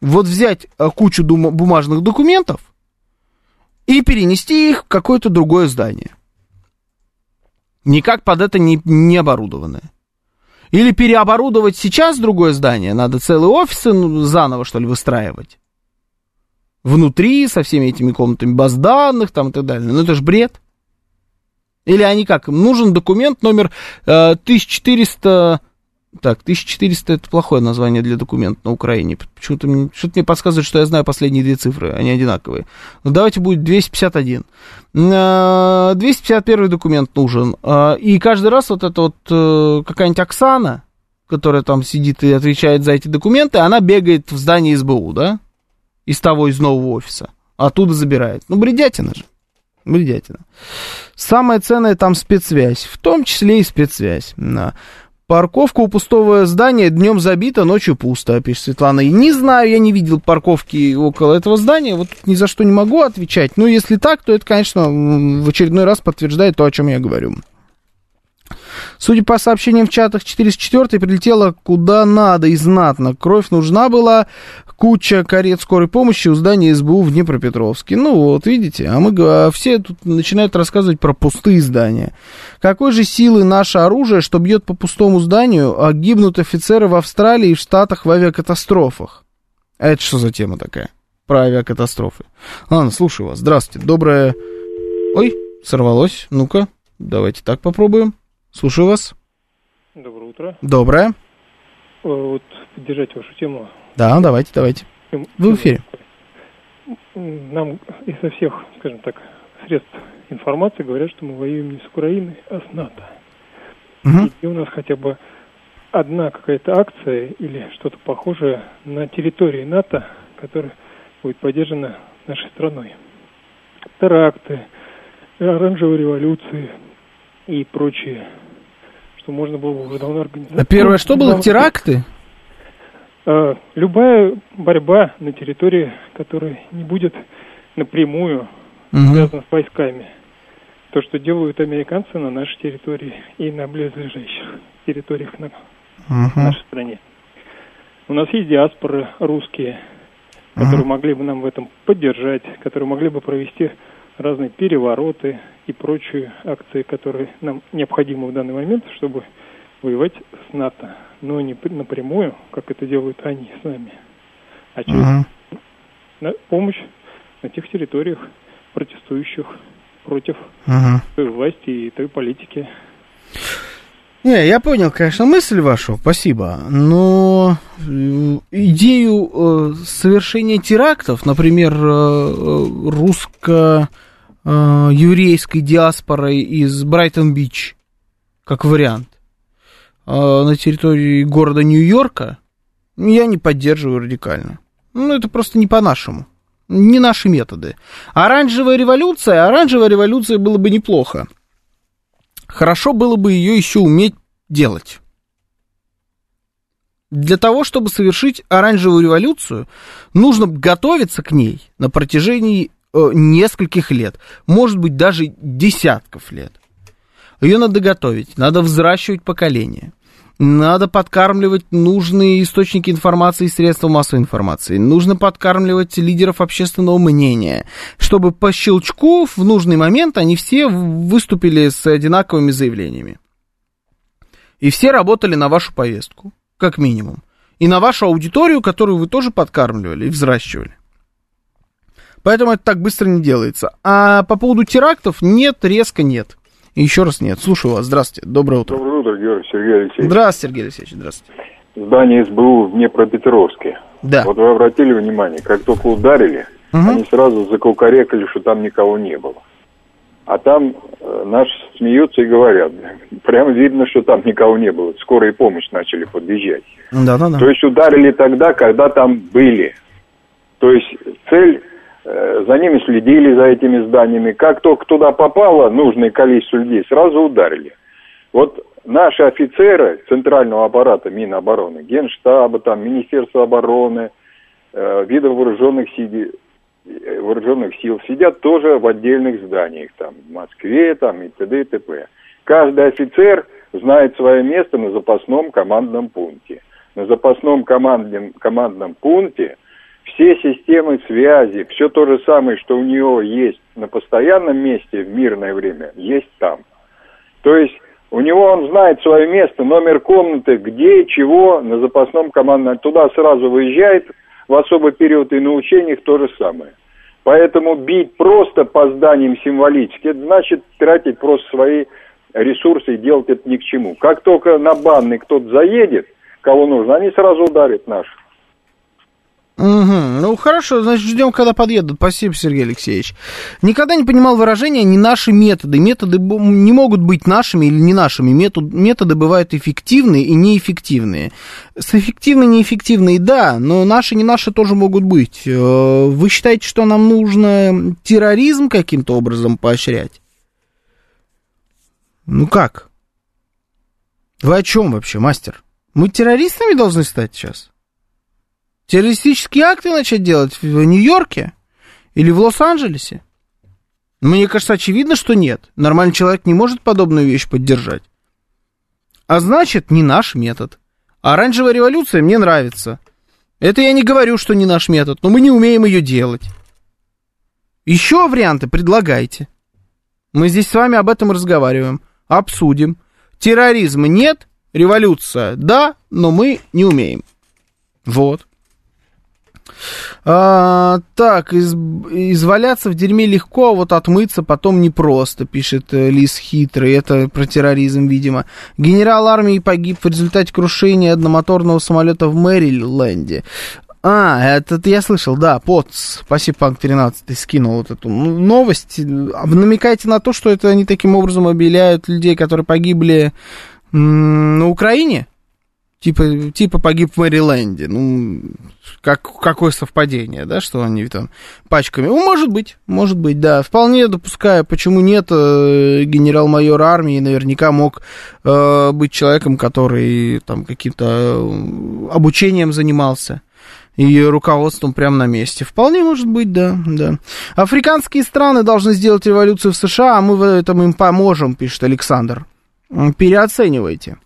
Вот взять э, кучу бумажных документов и перенести их в какое-то другое здание. Никак под это не, не оборудованное. Или переоборудовать сейчас другое здание, надо целые офисы ну, заново, что ли, выстраивать. Внутри, со всеми этими комнатами баз данных там и так далее. Ну это же бред. Или они как, нужен документ номер э, 1400 так, 1400 это плохое название для документа на Украине. Почему-то что-то мне подсказывает, что я знаю последние две цифры, они одинаковые. Ну, давайте будет 251. 251 а, документ нужен. А, и каждый раз вот эта вот э, какая-нибудь Оксана, которая там сидит и отвечает за эти документы, она бегает в здание СБУ, да? Из того, из нового офиса. Оттуда забирает. Ну, бредятина же. Бредятина. Самое ценное там спецсвязь, в том числе и спецсвязь. Парковка у пустого здания днем забита, ночью пусто, пишет Светлана. И не знаю, я не видел парковки около этого здания, вот ни за что не могу отвечать. Но если так, то это, конечно, в очередной раз подтверждает то, о чем я говорю. Судя по сообщениям в чатах, 404 прилетела куда надо и знатно. Кровь нужна была, куча карет скорой помощи у здания СБУ в Днепропетровске. Ну вот, видите, а мы а все тут начинают рассказывать про пустые здания. Какой же силы наше оружие, что бьет по пустому зданию, а гибнут офицеры в Австралии и в Штатах в авиакатастрофах? А это что за тема такая? Про авиакатастрофы. Ладно, слушаю вас. Здравствуйте. Доброе... Ой, сорвалось. Ну-ка, давайте так попробуем. Слушаю вас. Доброе утро. Доброе. Э, вот поддержать вашу тему. Да, давайте, давайте. Вы в эфире. Нам изо всех, скажем так, средств информации говорят, что мы воюем не с Украиной, а с НАТО. Угу. И у нас хотя бы одна какая-то акция или что-то похожее на территории НАТО, которая будет поддержана нашей страной. Теракты, оранжевые революции, и прочее, что можно было бы уже давно организовать. А первое, что было? Теракты? А, любая борьба на территории, которая не будет напрямую связана с войсками. То, что делают американцы на нашей территории и на близлежащих территориях на нашей стране. У нас есть диаспоры русские, которые могли бы нам в этом поддержать, которые могли бы провести разные перевороты и прочие акции, которые нам необходимы в данный момент, чтобы воевать с НАТО. Но не напрямую, как это делают они с нами, а через uh-huh. помощь на тех территориях протестующих против uh-huh. той власти и той политики. Не, я понял, конечно, мысль вашу, спасибо, но э, идею э, совершения терактов, например, э русско э, еврейской диаспорой из Брайтон-Бич, как вариант, э, на территории города Нью-Йорка, я не поддерживаю радикально. Ну, это просто не по-нашему. Не наши методы. Оранжевая революция, оранжевая революция было бы неплохо. Хорошо было бы ее еще уметь делать. Для того, чтобы совершить оранжевую революцию, нужно готовиться к ней на протяжении нескольких лет, может быть, даже десятков лет. Ее надо готовить, надо взращивать поколение. Надо подкармливать нужные источники информации и средства массовой информации. Нужно подкармливать лидеров общественного мнения, чтобы по щелчку в нужный момент они все выступили с одинаковыми заявлениями. И все работали на вашу повестку, как минимум. И на вашу аудиторию, которую вы тоже подкармливали и взращивали. Поэтому это так быстро не делается. А по поводу терактов нет, резко нет. И еще раз нет. Слушаю вас. Здравствуйте. Доброе утро. Доброе утро, Георгий Сергей Алексеевич. Здравствуйте, Сергей Алексеевич. Здравствуйте. Здание СБУ в Днепропетровске. Да. Вот вы обратили внимание, как только ударили, угу. они сразу закукарекали, что там никого не было. А там э, наши смеются и говорят, прямо видно, что там никого не было. Скорая помощь начали подъезжать. Да, да, да. То есть ударили тогда, когда там были. То есть цель за ними следили, за этими зданиями. Как только туда попало нужное количество людей, сразу ударили. Вот наши офицеры центрального аппарата Минобороны, Генштаба, там, Министерства обороны, э, видов вооруженных сил, э, вооруженных сил сидят тоже в отдельных зданиях, там, в Москве, там, и т.д. и т.п. Каждый офицер знает свое место на запасном командном пункте. На запасном командном, командном пункте все системы связи, все то же самое, что у него есть на постоянном месте в мирное время, есть там. То есть у него он знает свое место, номер комнаты, где, чего, на запасном командном. Туда сразу выезжает в особый период и на учениях то же самое. Поэтому бить просто по зданиям символически, это значит тратить просто свои ресурсы и делать это ни к чему. Как только на банный кто-то заедет, кого нужно, они сразу ударят наших. Угу. Ну хорошо, значит, ждем, когда подъедут. Спасибо, Сергей Алексеевич. Никогда не понимал выражения не наши методы. Методы не могут быть нашими или не нашими. Метод, методы бывают эффективные и неэффективные. С эффективной неэффективной, да, но наши не наши тоже могут быть. Э, вы считаете, что нам нужно терроризм каким-то образом поощрять? Ну как? Вы о чем вообще, мастер? Мы террористами должны стать сейчас? Террористические акты начать делать в Нью-Йорке или в Лос-Анджелесе? Мне кажется, очевидно, что нет. Нормальный человек не может подобную вещь поддержать. А значит, не наш метод. Оранжевая революция мне нравится. Это я не говорю, что не наш метод, но мы не умеем ее делать. Еще варианты предлагайте. Мы здесь с вами об этом разговариваем, обсудим. Терроризма нет, революция да, но мы не умеем. Вот. А, так, из, изваляться в дерьме легко, а вот отмыться потом непросто, пишет э, Лис Хитрый. Это про терроризм, видимо. Генерал армии погиб в результате крушения одномоторного самолета в Мэриленде. А, это я слышал, да, ПОЦ. Спасибо, Панк 13, скинул вот эту новость. Намекаете на то, что это они таким образом обеляют людей, которые погибли на Украине? Типа, типа погиб в Мэриленде. Ну, как, какое совпадение, да, что они там пачками. Ну, может быть, может быть, да. Вполне допускаю, почему нет. Э, генерал-майор армии наверняка мог э, быть человеком, который там каким-то э, обучением занимался и руководством прямо на месте. Вполне может быть, да, да. Африканские страны должны сделать революцию в США, а мы в этом им поможем, пишет Александр. Переоценивайте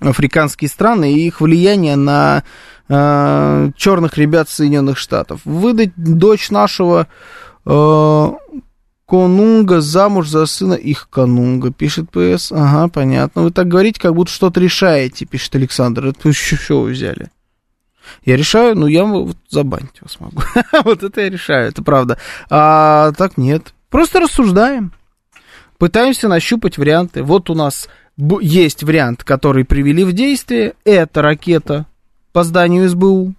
африканские страны и их влияние на э, черных ребят Соединенных Штатов. Выдать дочь нашего э, Конунга замуж за сына их Конунга, пишет ПС. Ага, понятно. Вы так говорите, как будто что-то решаете, пишет Александр. Это еще вы взяли? Я решаю, ну я вот забанить вас могу. вот это я решаю, это правда. А так нет. Просто рассуждаем. Пытаемся нащупать варианты. Вот у нас есть вариант, который привели в действие. Это ракета по зданию СБУ.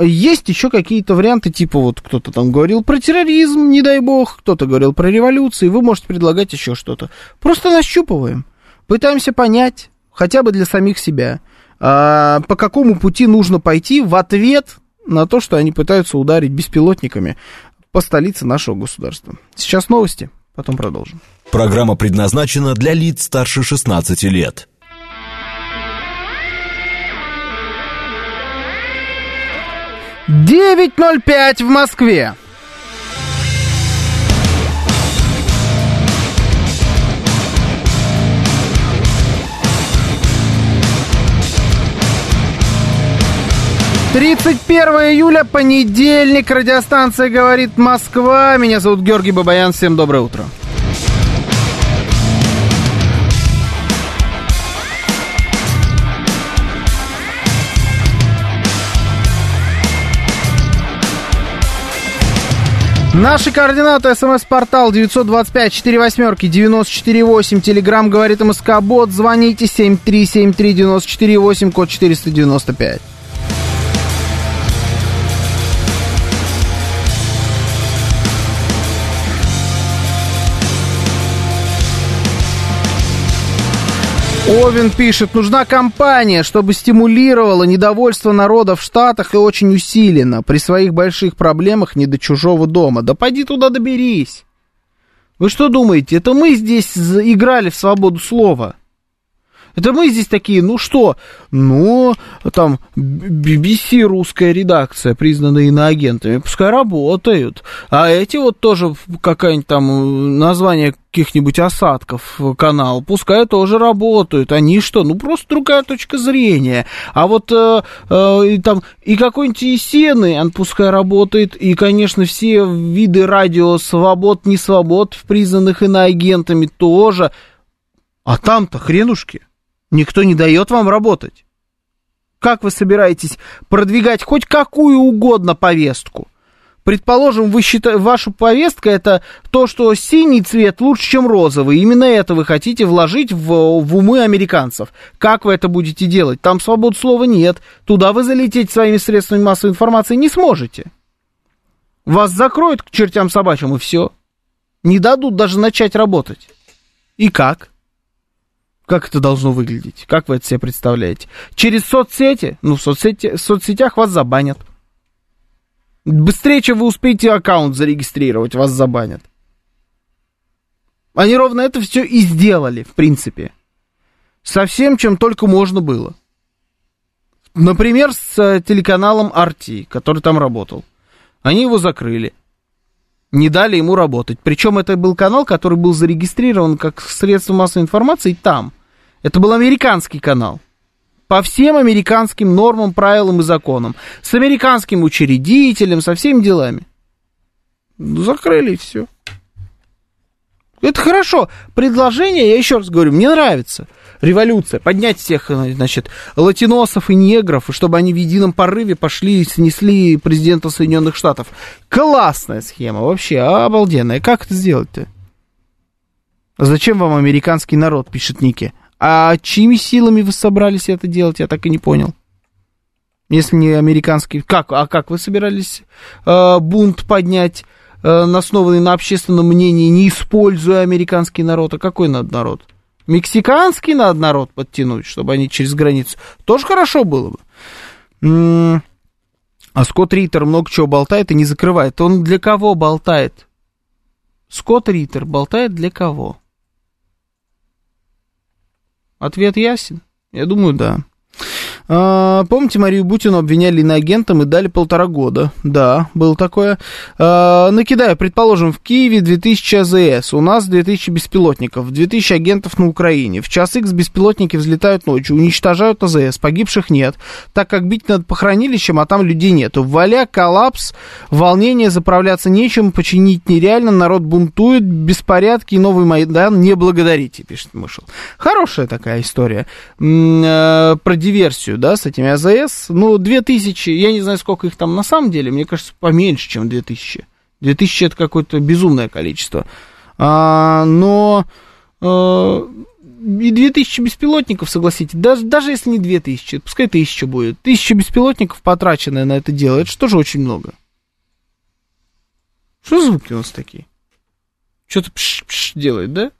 Есть еще какие-то варианты, типа вот кто-то там говорил про терроризм, не дай бог, кто-то говорил про революцию, вы можете предлагать еще что-то. Просто нащупываем, пытаемся понять, хотя бы для самих себя, а, по какому пути нужно пойти в ответ на то, что они пытаются ударить беспилотниками по столице нашего государства. Сейчас новости, потом продолжим. Программа предназначена для лиц старше 16 лет. Девять ноль пять в Москве. Тридцать первое июля, понедельник, радиостанция «Говорит Москва». Меня зовут Георгий Бабаян, всем доброе утро. Наши координаты. СМС-портал 925-48-94-8. Телеграмм говорит МСК Бот. Звоните 7373-94-8, код 495. Овен пишет, нужна кампания, чтобы стимулировала недовольство народа в Штатах и очень усиленно. При своих больших проблемах не до чужого дома. Да пойди туда доберись. Вы что думаете, это мы здесь играли в свободу слова? Это мы здесь такие, ну что, ну, там, BBC русская редакция, признанная иноагентами, пускай работают. А эти вот тоже какая-нибудь там название каких-нибудь осадков канал, пускай тоже работают. Они что, ну просто другая точка зрения. А вот э, э, там и какой-нибудь Есены, он пускай работает, и, конечно, все виды радио свобод, не свобод, признанных иноагентами тоже. А там-то хренушки. Никто не дает вам работать. Как вы собираетесь продвигать хоть какую угодно повестку? Предположим, вы считаете, ваша повестка это то, что синий цвет лучше, чем розовый. Именно это вы хотите вложить в, в умы американцев. Как вы это будете делать? Там свободы слова нет. Туда вы залететь своими средствами массовой информации не сможете. Вас закроют к чертям собачьим, и все. Не дадут даже начать работать. И как? Как это должно выглядеть? Как вы это себе представляете? Через соцсети? Ну, в, соцсети, в соцсетях вас забанят. Быстрее, чем вы успеете аккаунт зарегистрировать, вас забанят. Они ровно это все и сделали, в принципе. Со всем, чем только можно было. Например, с э, телеканалом RT, который там работал. Они его закрыли. Не дали ему работать. Причем это был канал, который был зарегистрирован как средство массовой информации там. Это был американский канал. По всем американским нормам, правилам и законам. С американским учредителем, со всеми делами. Ну, закрыли и все. Это хорошо. Предложение, я еще раз говорю, мне нравится. Революция. Поднять всех, значит, латиносов и негров, чтобы они в едином порыве пошли и снесли президента Соединенных Штатов. Классная схема вообще, обалденная. Как это сделать-то? Зачем вам американский народ, пишет Ники? А чьими силами вы собрались это делать, я так и не понял. Если не американский... Как? А как вы собирались э, бунт поднять, э, основанный на общественном мнении, не используя американский народ? А какой надо народ? Мексиканский надо народ подтянуть, чтобы они через границу. Тоже хорошо было бы. М-м- а Скотт Риттер много чего болтает и не закрывает. Он для кого болтает? Скотт Риттер болтает для кого? Ответ ясен? Я думаю, да. А, помните, Марию Бутину обвиняли иноагентом и дали полтора года? Да, было такое. А, накидаю, предположим, в Киеве 2000 АЗС, у нас 2000 беспилотников, 2000 агентов на Украине. В час X беспилотники взлетают ночью, уничтожают АЗС, погибших нет, так как бить над похоронилищем, а там людей нету. Валя, коллапс, волнение, заправляться нечем, починить нереально, народ бунтует, беспорядки и новый Майдан, не благодарите, пишет Мышел. Хорошая такая история э, про диверсию да, с этими АЗС. Ну, 2000, я не знаю, сколько их там на самом деле, мне кажется, поменьше, чем 2000. 2000 это какое-то безумное количество. А, но а, и 2000 беспилотников, согласитесь, даже, даже если не 2000, пускай 1000 будет. 1000 беспилотников, потраченное на это дело, это же очень много. Что звуки у нас такие? Что-то пш-пш делает, да?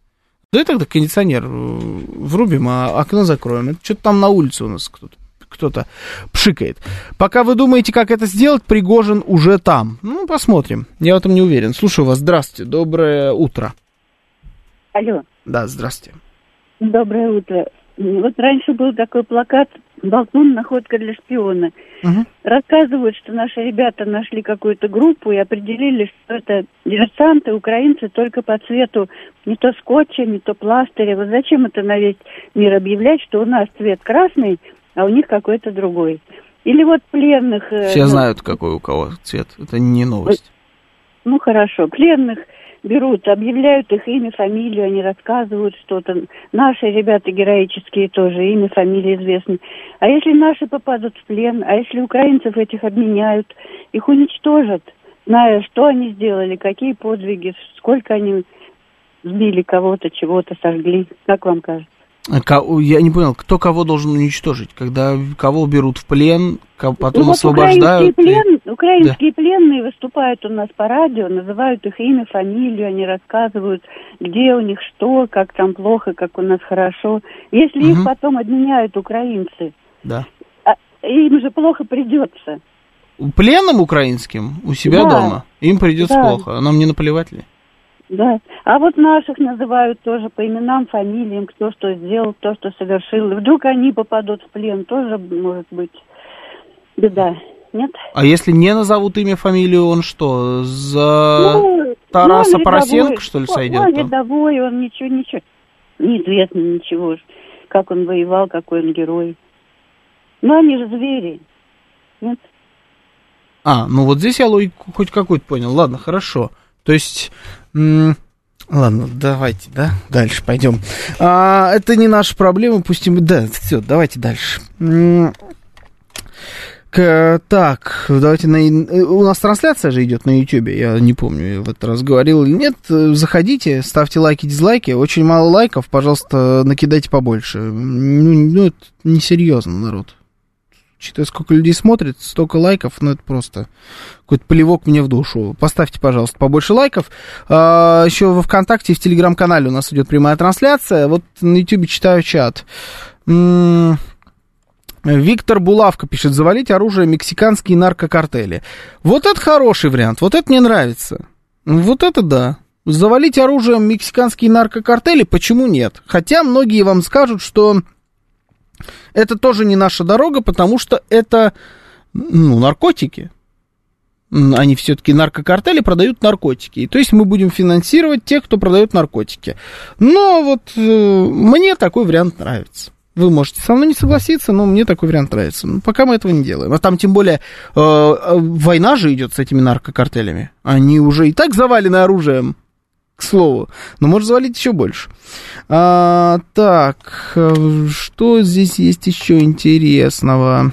Да и тогда кондиционер э, врубим, а окно закроем. Это что-то там на улице у нас кто-то кто-то пшикает. Пока вы думаете, как это сделать, Пригожин уже там. Ну, посмотрим. Я в этом не уверен. Слушаю вас. Здравствуйте. Доброе утро. Алло. Да, здравствуйте. Доброе утро. Вот раньше был такой плакат «Болтун. Находка для шпиона». Угу. Рассказывают, что наши ребята нашли какую-то группу и определили, что это диверсанты, украинцы, только по цвету не то скотча, не то пластыря. Вот зачем это на весь мир объявлять, что у нас цвет красный, а у них какой-то другой? Или вот пленных... Э, Все ну, знают, какой у кого цвет. Это не новость. Ну, хорошо. Пленных берут, объявляют их имя, фамилию, они рассказывают что-то. Наши ребята героические тоже, имя, фамилия известны. А если наши попадут в плен, а если украинцев этих обменяют, их уничтожат, зная, что они сделали, какие подвиги, сколько они сбили кого-то, чего-то сожгли. Как вам кажется? Я не понял, кто кого должен уничтожить, когда кого берут в плен, потом ну, вот освобождают. Украинские, плен, и... украинские да. пленные выступают у нас по радио, называют их имя, фамилию, они рассказывают, где у них что, как там плохо, как у нас хорошо. Если угу. их потом обменяют украинцы, да. А, им же плохо придется. Пленным украинским у себя да. дома им придется да. плохо, а нам не наплевать ли? Да. А вот наших называют тоже по именам, фамилиям, кто что сделал, кто что совершил. Вдруг они попадут в плен, тоже может быть беда. Нет? А если не назовут имя, фамилию, он что, за ну, Тараса ну, Поросенко, что ли, сойдет? Он рядовой, он ничего, ничего, неизвестно ничего, как он воевал, какой он герой. Ну, они же звери, нет? А, ну вот здесь я логику хоть какую-то понял. Ладно, хорошо. То есть... Ладно, давайте, да, дальше пойдем. А, это не наша проблема, пустим. Да, все, давайте дальше. К, так, давайте на... У нас трансляция же идет на YouTube, я не помню, я в этот раз говорил или нет. Заходите, ставьте лайки, дизлайки. Очень мало лайков, пожалуйста, накидайте побольше. Ну, ну это несерьезно, народ. Учитывая, сколько людей смотрит, столько лайков, ну это просто какой-то плевок мне в душу. Поставьте, пожалуйста, побольше лайков. А, еще во ВКонтакте и в Телеграм-канале у нас идет прямая трансляция. Вот на YouTube читаю чат. М-м- Виктор Булавка пишет, завалить оружие мексиканские наркокартели. Вот это хороший вариант, вот это мне нравится. Вот это да. Завалить оружием мексиканские наркокартели, почему нет? Хотя многие вам скажут, что это тоже не наша дорога, потому что это ну, наркотики. Они все-таки наркокартели продают наркотики. То есть мы будем финансировать тех, кто продает наркотики. Но вот э, мне такой вариант нравится. Вы можете со мной не согласиться, но мне такой вариант нравится. Но пока мы этого не делаем. А там тем более э, э война же идет с этими наркокартелями. Они уже и так завалены оружием к слову. Но может завалить еще больше. А, так, что здесь есть еще интересного?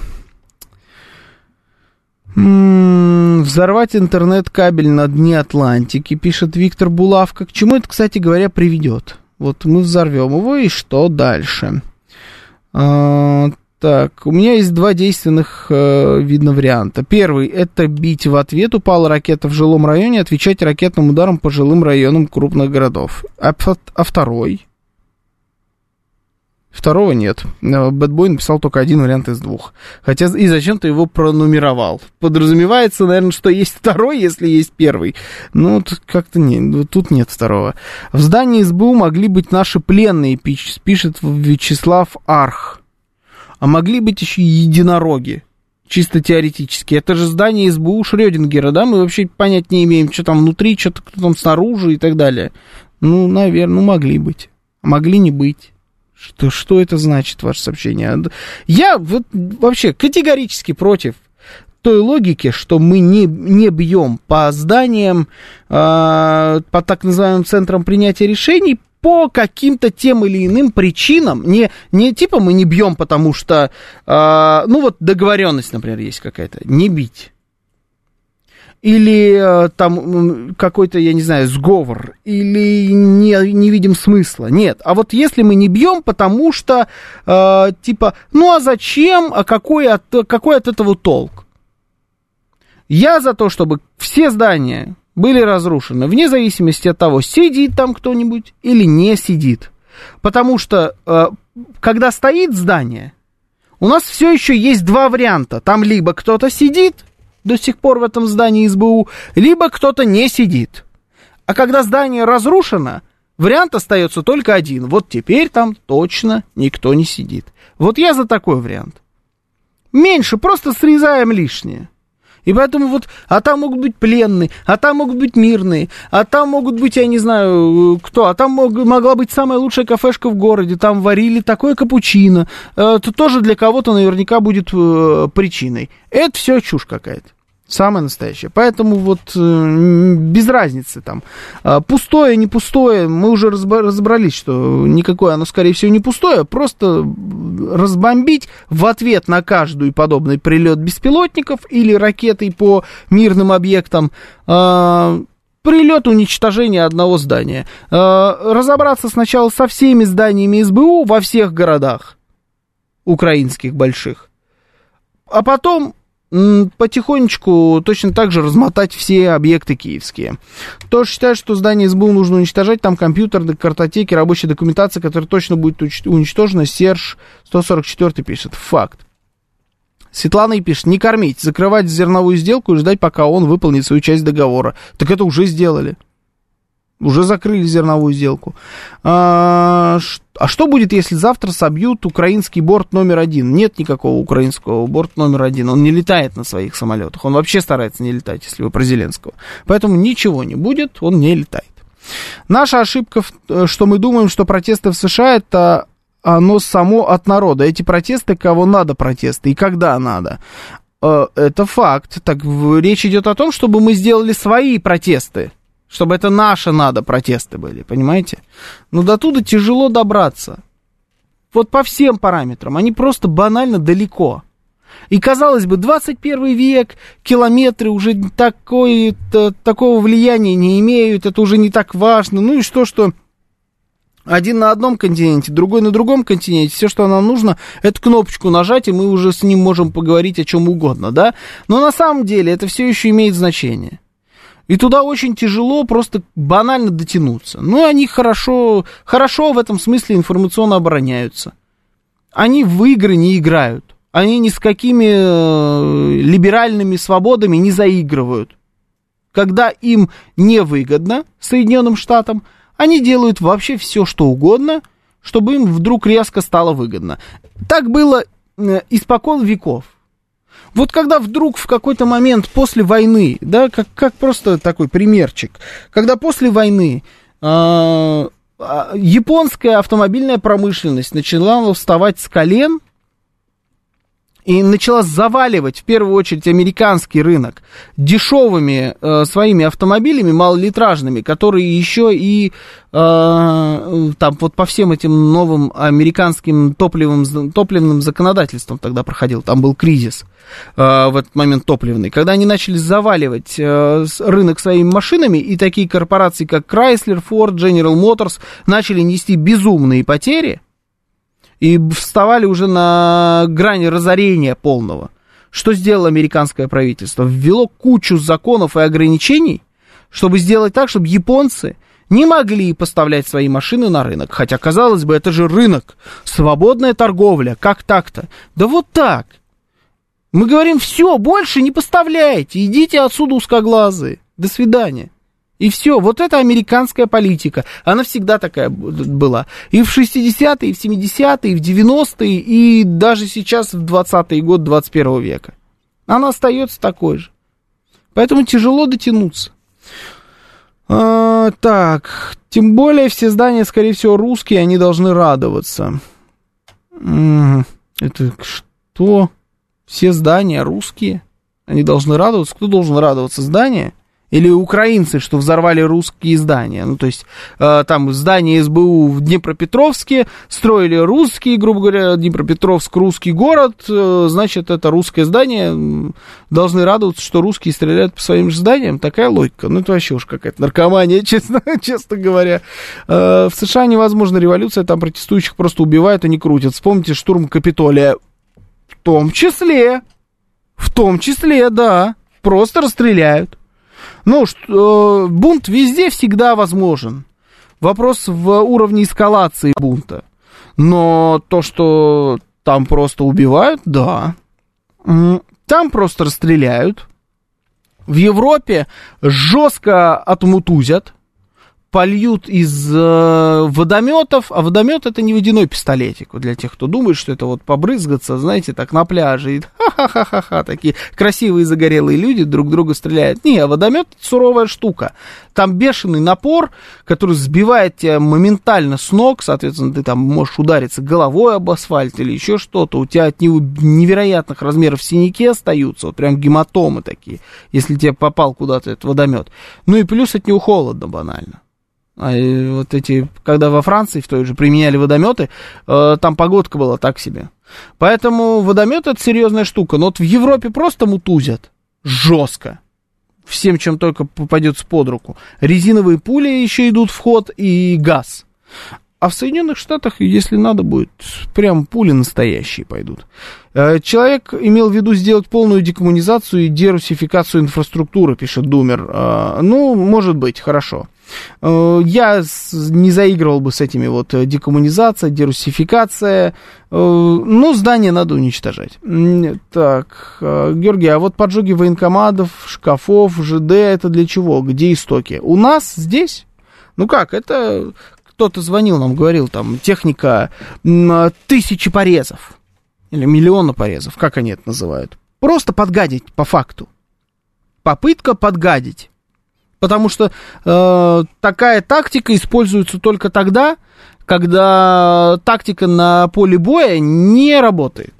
М-м, взорвать интернет-кабель на дне Атлантики, пишет Виктор Булавка. К чему это, кстати говоря, приведет? Вот мы взорвем его, и что дальше? А, так, у меня есть два действенных, э, видно, варианта. Первый – это бить в ответ, упала ракета в жилом районе, отвечать ракетным ударом по жилым районам крупных городов. А, а второй? Второго нет. Бэтбой написал только один вариант из двух. Хотя и зачем ты его пронумеровал? Подразумевается, наверное, что есть второй, если есть первый. Ну, тут как-то не, тут нет второго. В здании СБУ могли быть наши пленные, пишет Вячеслав Арх. А могли быть еще единороги. Чисто теоретически. Это же здание СБУ Шрёдингера, да? Мы вообще понять не имеем, что там внутри, что кто там снаружи и так далее. Ну, наверное, ну могли быть. Могли не быть. Что, что это значит, ваше сообщение? Я вот вообще категорически против той логики, что мы не, не бьем по зданиям, э, по так называемым центрам принятия решений, по каким-то тем или иным причинам, не, не типа мы не бьем, потому что, э, ну вот договоренность, например, есть какая-то, не бить. Или э, там какой-то, я не знаю, сговор, или не, не видим смысла. Нет. А вот если мы не бьем, потому что, э, типа, ну а зачем, а какой от, какой от этого толк? Я за то, чтобы все здания были разрушены, вне зависимости от того, сидит там кто-нибудь или не сидит. Потому что, э, когда стоит здание, у нас все еще есть два варианта. Там либо кто-то сидит до сих пор в этом здании СБУ, либо кто-то не сидит. А когда здание разрушено, вариант остается только один. Вот теперь там точно никто не сидит. Вот я за такой вариант. Меньше, просто срезаем лишнее. И поэтому вот, а там могут быть пленные, а там могут быть мирные, а там могут быть, я не знаю, кто, а там мог, могла быть самая лучшая кафешка в городе, там варили такое капучино, это тоже для кого-то наверняка будет э, причиной. Это все чушь какая-то. Самое настоящее. Поэтому вот э, без разницы там. Э, пустое, не пустое, мы уже разобрались, что никакое оно, скорее всего, не пустое. Просто разбомбить в ответ на каждый подобный прилет беспилотников или ракетой по мирным объектам. Э, прилет уничтожения одного здания. Э, разобраться сначала со всеми зданиями СБУ во всех городах украинских больших. А потом потихонечку точно так же размотать все объекты киевские. Тоже считаю, что здание СБУ нужно уничтожать, там компьютеры, картотеки, рабочая документация, которая точно будет уничтожена. Серж 144 пишет. Факт. Светлана и пишет, не кормить, закрывать зерновую сделку и ждать, пока он выполнит свою часть договора. Так это уже сделали. Уже закрыли зерновую сделку. А, а что будет, если завтра собьют украинский борт номер один? Нет никакого украинского борта номер один. Он не летает на своих самолетах. Он вообще старается не летать, если вы про Зеленского. Поэтому ничего не будет, он не летает. Наша ошибка, э, что мы думаем, что протесты в США это оно само от народа. Эти протесты, кого надо протесты и когда надо. Э, это факт. Так речь идет о том, чтобы мы сделали свои протесты чтобы это наше надо протесты были, понимаете? Но до туда тяжело добраться. Вот по всем параметрам. Они просто банально далеко. И казалось бы, 21 век, километры уже такой, такого влияния не имеют, это уже не так важно. Ну и что, что один на одном континенте, другой на другом континенте, все, что нам нужно, это кнопочку нажать, и мы уже с ним можем поговорить о чем угодно, да? Но на самом деле это все еще имеет значение. И туда очень тяжело просто банально дотянуться. Ну, они хорошо, хорошо в этом смысле информационно обороняются. Они в игры не играют. Они ни с какими э, либеральными свободами не заигрывают. Когда им невыгодно Соединенным Штатам, они делают вообще все, что угодно, чтобы им вдруг резко стало выгодно. Так было э, испокон веков. Вот когда вдруг в какой-то момент после войны, да, как, как просто такой примерчик, когда после войны э, японская автомобильная промышленность начала вставать с колен, и начала заваливать в первую очередь американский рынок дешевыми э, своими автомобилями малолитражными, которые еще и э, там вот по всем этим новым американским топливным, топливным законодательством тогда проходил, там был кризис э, в этот момент топливный, когда они начали заваливать э, рынок своими машинами, и такие корпорации, как Chrysler, Ford, General Motors начали нести безумные потери, и вставали уже на грани разорения полного. Что сделало американское правительство? Ввело кучу законов и ограничений, чтобы сделать так, чтобы японцы не могли поставлять свои машины на рынок. Хотя, казалось бы, это же рынок, свободная торговля, как так-то? Да вот так. Мы говорим, все, больше не поставляйте, идите отсюда узкоглазые. До свидания. И все, вот это американская политика. Она всегда такая была. И в 60-е, и в 70-е, и в 90-е, и даже сейчас в 20-й год 21 века. Она остается такой же. Поэтому тяжело дотянуться. А, так, тем более все здания, скорее всего, русские, они должны радоваться. Это что? Все здания русские? Они должны радоваться? Кто должен радоваться? Здания? Или украинцы, что взорвали русские здания. Ну, то есть, э, там здание СБУ в Днепропетровске строили русские, грубо говоря, Днепропетровск русский город, э, значит, это русское здание. Должны радоваться, что русские стреляют по своим же зданиям. Такая логика. Ну, это вообще уж какая-то наркомания, честно, честно говоря. Э, в США невозможна революция, там протестующих просто убивают и не крутят. Вспомните штурм Капитолия. В том числе, в том числе, да, просто расстреляют. Ну, что, э, бунт везде всегда возможен. Вопрос в уровне эскалации бунта. Но то, что там просто убивают, да. Там просто расстреляют. В Европе жестко отмутузят польют из э, водометов, а водомет это не водяной пистолетик, вот для тех, кто думает, что это вот побрызгаться, знаете, так на пляже, и ха-ха-ха-ха, такие красивые загорелые люди друг друга стреляют. Не, а водомет суровая штука. Там бешеный напор, который сбивает тебя моментально с ног, соответственно, ты там можешь удариться головой об асфальт или еще что-то, у тебя от него невероятных размеров синяки остаются, вот прям гематомы такие, если тебе попал куда-то этот водомет. Ну и плюс от него холодно банально. А вот эти, когда во Франции в той же применяли водометы, э, там погодка была так себе. Поэтому водомет это серьезная штука. Но вот в Европе просто мутузят жестко. Всем, чем только попадется под руку. Резиновые пули еще идут в ход и газ. А в Соединенных Штатах, если надо будет, прям пули настоящие пойдут. Э, человек имел в виду сделать полную декоммунизацию и дерусификацию инфраструктуры, пишет Думер. Э, ну, может быть, хорошо. Э, я не заигрывал бы с этими вот э, декоммунизация, дерусификация. Э, ну, здание надо уничтожать. Так, Георгий, а вот поджоги военкоматов, шкафов, ЖД, это для чего? Где истоки? У нас здесь? Ну как, это кто-то звонил нам, говорил, там, техника тысячи порезов. Или миллиона порезов, как они это называют. Просто подгадить по факту. Попытка подгадить. Потому что э, такая тактика используется только тогда, когда тактика на поле боя не работает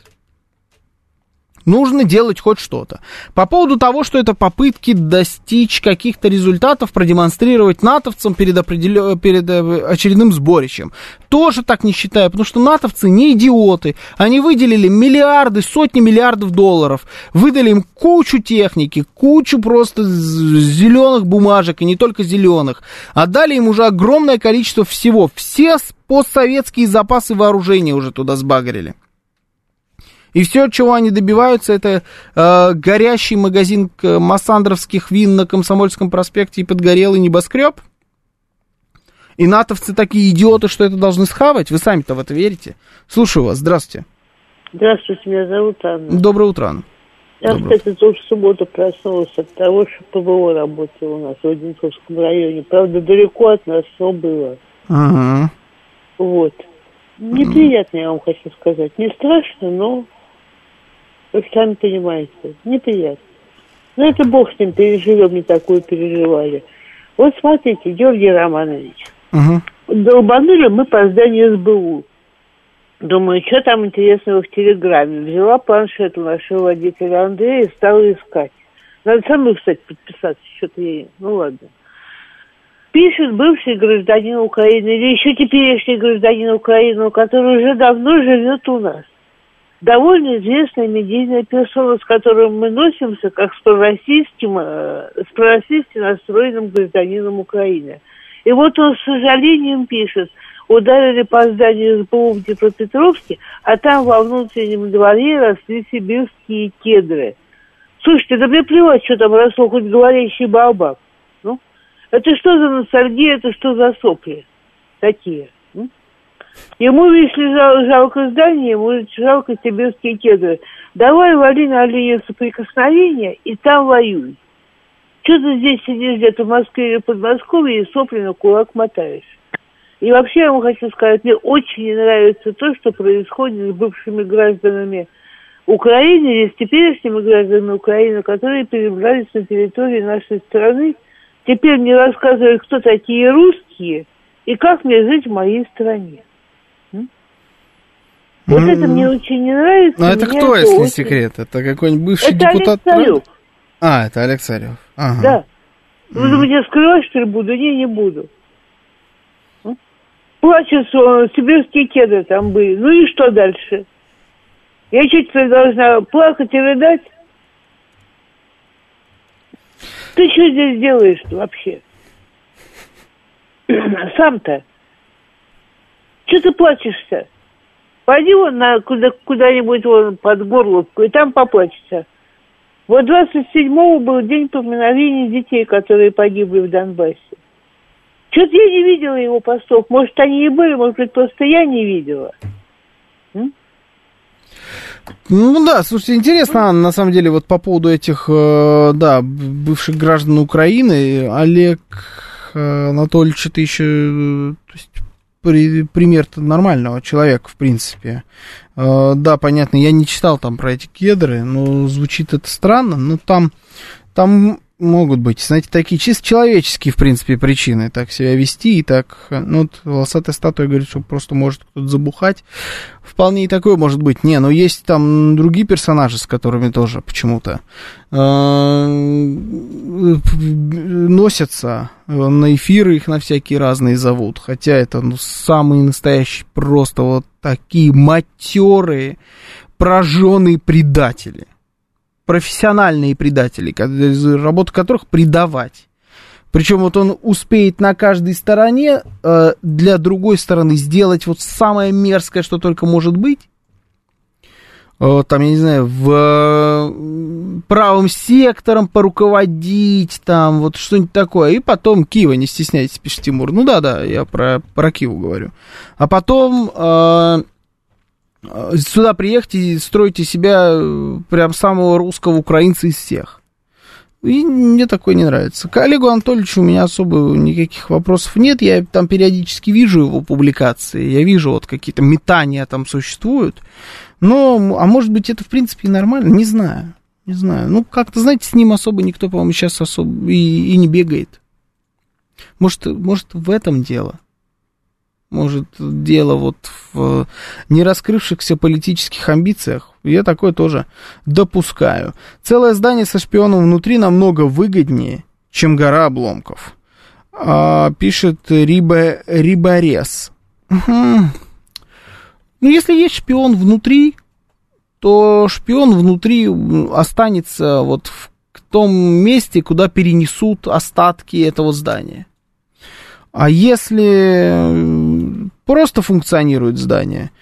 нужно делать хоть что-то. По поводу того, что это попытки достичь каких-то результатов, продемонстрировать натовцам перед, определен... перед э, очередным сборищем. Тоже так не считаю, потому что натовцы не идиоты. Они выделили миллиарды, сотни миллиардов долларов, выдали им кучу техники, кучу просто зеленых бумажек, и не только зеленых. Отдали им уже огромное количество всего. Все постсоветские запасы вооружения уже туда сбагрили. И все, чего они добиваются, это э, горящий магазин массандровских вин на Комсомольском проспекте и подгорелый небоскреб. И натовцы такие идиоты, что это должны схавать. Вы сами-то в это верите? Слушаю вас. Здравствуйте. Здравствуйте, меня зовут Анна. Доброе утро, Анна. Я, кстати, тоже в субботу проснулась от того, что ПВО работало у нас в Одинцовском районе. Правда, далеко от нас, но было. Ага. Вот. Неприятно, я вам хочу сказать. Не страшно, но вы сами понимаете, неприятно. Но это бог с ним, переживем, не такое переживали. Вот смотрите, Георгий Романович, угу. долбанули мы по зданию СБУ. Думаю, что там интересного в Телеграме. Взяла планшет у нашего водителя Андрея и стала искать. Надо самой, кстати, подписаться, что-то ей. Ну ладно. Пишет бывший гражданин Украины или еще теперешний гражданин Украины, который уже давно живет у нас довольно известная медийная персона, с которой мы носимся, как с пророссийским, э, с пророссийски настроенным гражданином Украины. И вот он с сожалением пишет, ударили по зданию СБУ в Днепропетровске, а там во внутреннем дворе росли сибирские кедры. Слушайте, да мне плевать, что там росло, хоть говорящий бабак. Ну, это что за ностальгия, это что за сопли такие? Ему, если жал, жалко здание, ему жалко сибирские кедры. Давай вали на линию соприкосновения и там воюй. Что ты здесь сидишь где-то в Москве или Подмосковье и сопли на кулак мотаешь? И вообще я вам хочу сказать, мне очень не нравится то, что происходит с бывшими гражданами Украины или с теперешними гражданами Украины, которые перебрались на территории нашей страны. Теперь мне рассказывают, кто такие русские и как мне жить в моей стране. Вот mm это мне очень не нравится. Ну, это кто, это если очень... секрет? Это какой-нибудь бывший это депутат? Олег Царев. А, это Олег Царев. Ага. Да. Вы mm думаете, я скрывать, что ли, буду? Не, не буду. Плачет, что сибирские кеды там были. Ну и что дальше? Я чуть то должна плакать и рыдать? Ты что здесь делаешь вообще? Сам-то. Что ты плачешься? Пойди вон на куда, куда-нибудь вон под Горловку, и там поплачется. Вот 27-го был день поминовения детей, которые погибли в Донбассе. Что-то я не видела его постов. Может, они и были, может быть, просто я не видела. М? Ну да, слушайте, интересно, на самом деле, вот по поводу этих, э, да, бывших граждан Украины, Олег э, Анатольевич, это еще, э, то есть, при, пример нормального человека, в принципе. Э, да, понятно, я не читал там про эти кедры, но звучит это странно, но там, там могут быть, знаете, такие чисто человеческие, в принципе, причины так себя вести и так, ну, вот волосатая статуя говорит, что просто может кто-то забухать. Вполне и такое может быть. Не, но есть там другие персонажи, с которыми тоже почему-то э, носятся на эфиры, их на всякие разные зовут. Хотя это, ну, самые настоящие просто вот такие матерые, прожженные предатели профессиональные предатели, работа которых предавать. Причем вот он успеет на каждой стороне э, для другой стороны сделать вот самое мерзкое, что только может быть. Э, там, я не знаю, в э, правым сектором поруководить, там вот что-нибудь такое. И потом Киева, не стесняйтесь, пишет Тимур. Ну да, да, я про, про Киеву говорю. А потом... Э, сюда приехать и строить из себя э, прям самого русского украинца из всех. И мне такое не нравится. К Олегу Анатольевичу у меня особо никаких вопросов нет. Я там периодически вижу его публикации. Я вижу, вот какие-то метания там существуют. Но, а может быть, это в принципе и нормально? Не знаю. Не знаю. Ну, как-то, знаете, с ним особо никто, по-моему, сейчас особо и, и не бегает. Может, может, в этом дело? Может, дело вот в не раскрывшихся политических амбициях? Я такое тоже допускаю. Целое здание со шпионом внутри намного выгоднее, чем гора обломков. А, пишет Риба, Риборез. Ну, если есть шпион внутри, то шпион внутри останется вот в том месте, куда перенесут остатки этого здания. А если просто функционирует здание,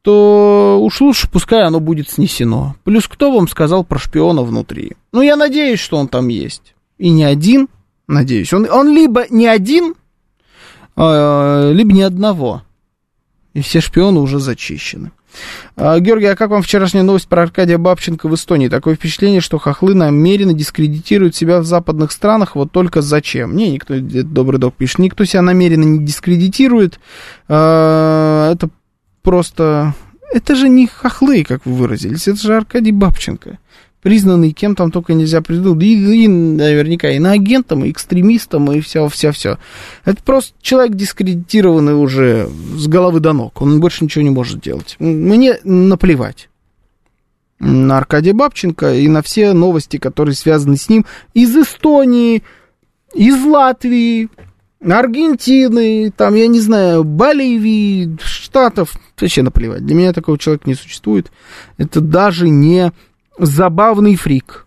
то уж лучше пускай оно будет снесено. Плюс кто вам сказал про шпиона внутри? Ну, я надеюсь, что он там есть. И не один, надеюсь. Он, он либо не один, э, либо ни одного. И все шпионы уже зачищены. А, Георгий, а как вам вчерашняя новость про Аркадия Бабченко в Эстонии? Такое впечатление, что хохлы намеренно дискредитируют себя в западных странах, вот только зачем? Не, никто, добрый док пишет, никто себя намеренно не дискредитирует. А, это просто... Это же не хохлы, как вы выразились, это же Аркадий Бабченко признанный кем там только нельзя придумать, и, и наверняка и на агентом, и экстремистом, и все, все, все. Это просто человек дискредитированный уже с головы до ног, он больше ничего не может делать. Мне наплевать на Аркадия Бабченко и на все новости, которые связаны с ним из Эстонии, из Латвии, Аргентины, там, я не знаю, Боливии, Штатов, вообще наплевать. Для меня такого человека не существует. Это даже не забавный фрик.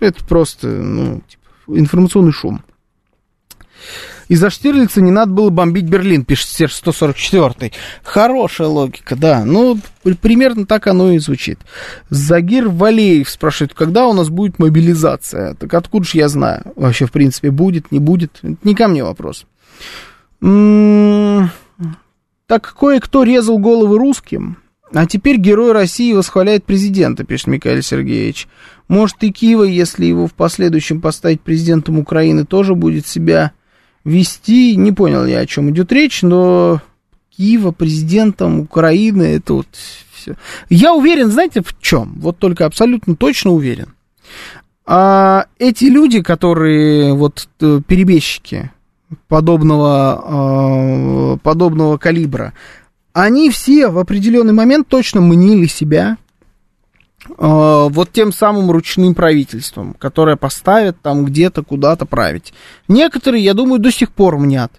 Это просто, ну, типа, информационный шум. Из-за Штирлица не надо было бомбить Берлин, пишет Серж 144. Хорошая логика, да. Ну, примерно так оно и звучит. Загир Валеев спрашивает, когда у нас будет мобилизация? Так откуда же я знаю? Вообще, в принципе, будет, не будет? Это не ко мне вопрос. М-м- так кое-кто резал головы русским. А теперь герой России восхваляет президента, пишет Михаил Сергеевич. Может и Киева, если его в последующем поставить президентом Украины, тоже будет себя вести. Не понял я, о чем идет речь, но Киева президентом Украины, это вот все. Я уверен, знаете, в чем? Вот только абсолютно точно уверен. А эти люди, которые вот э, перебежчики подобного, э, подобного калибра, они все в определенный момент точно мнили себя э, вот тем самым ручным правительством, которое поставит там где-то куда-то править. Некоторые, я думаю, до сих пор мнят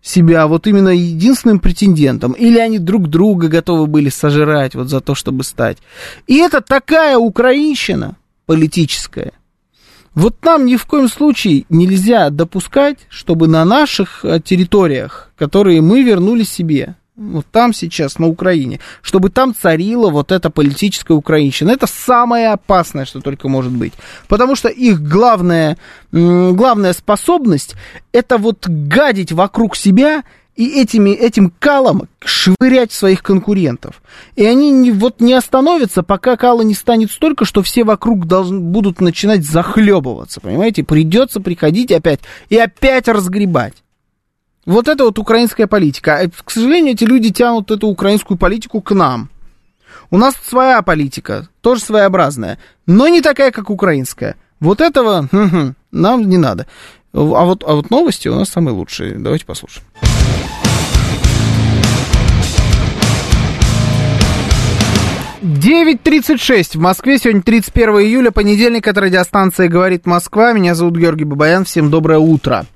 себя вот именно единственным претендентом, или они друг друга готовы были сожрать вот за то, чтобы стать. И это такая украинщина политическая. Вот нам ни в коем случае нельзя допускать, чтобы на наших э, территориях, которые мы вернули себе, вот там сейчас, на Украине, чтобы там царила вот эта политическая украинщина. Это самое опасное, что только может быть. Потому что их главная, главная способность это вот гадить вокруг себя и этими, этим калом швырять своих конкурентов. И они не, вот не остановятся, пока кала не станет столько, что все вокруг должны, будут начинать захлебываться, понимаете? Придется приходить опять и опять разгребать. Вот это вот украинская политика. А, к сожалению, эти люди тянут эту украинскую политику к нам. У нас своя политика, тоже своеобразная, но не такая, как украинская. Вот этого нам не надо. А вот, а вот новости у нас самые лучшие. Давайте послушаем. 9.36 в Москве. Сегодня 31 июля, понедельник. Это радиостанция «Говорит Москва». Меня зовут Георгий Бабаян. Всем доброе утро.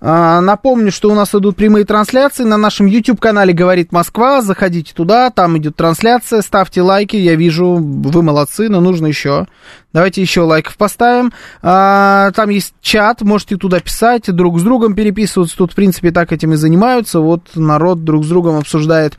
А, напомню, что у нас идут прямые трансляции на нашем YouTube-канале «Говорит Москва». Заходите туда, там идет трансляция. Ставьте лайки. Я вижу, вы молодцы, но нужно еще. Давайте еще лайков поставим. А, там есть чат, можете туда писать, друг с другом переписываться. Тут, в принципе, так этим и занимаются. Вот народ друг с другом обсуждает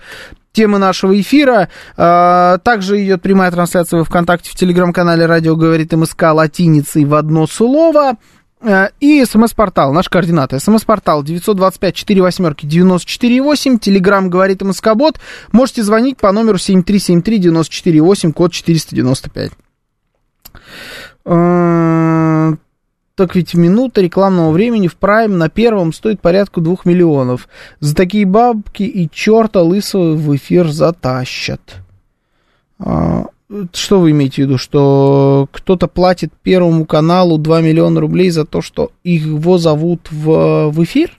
темы нашего эфира. А, также идет прямая трансляция в ВКонтакте, в телеграм-канале «Радио говорит МСК» латиницей в одно слово. А, и смс-портал, наш координаты. смс-портал 925-48-94-8, телеграмм говорит МСК-бот. Можете звонить по номеру 7373-94-8, код 495. Так ведь минута рекламного времени в Prime на первом стоит порядка двух миллионов. За такие бабки и черта лысого в эфир затащат. А, что вы имеете в виду? Что кто-то платит Первому каналу 2 миллиона рублей за то, что его зовут в, в эфир?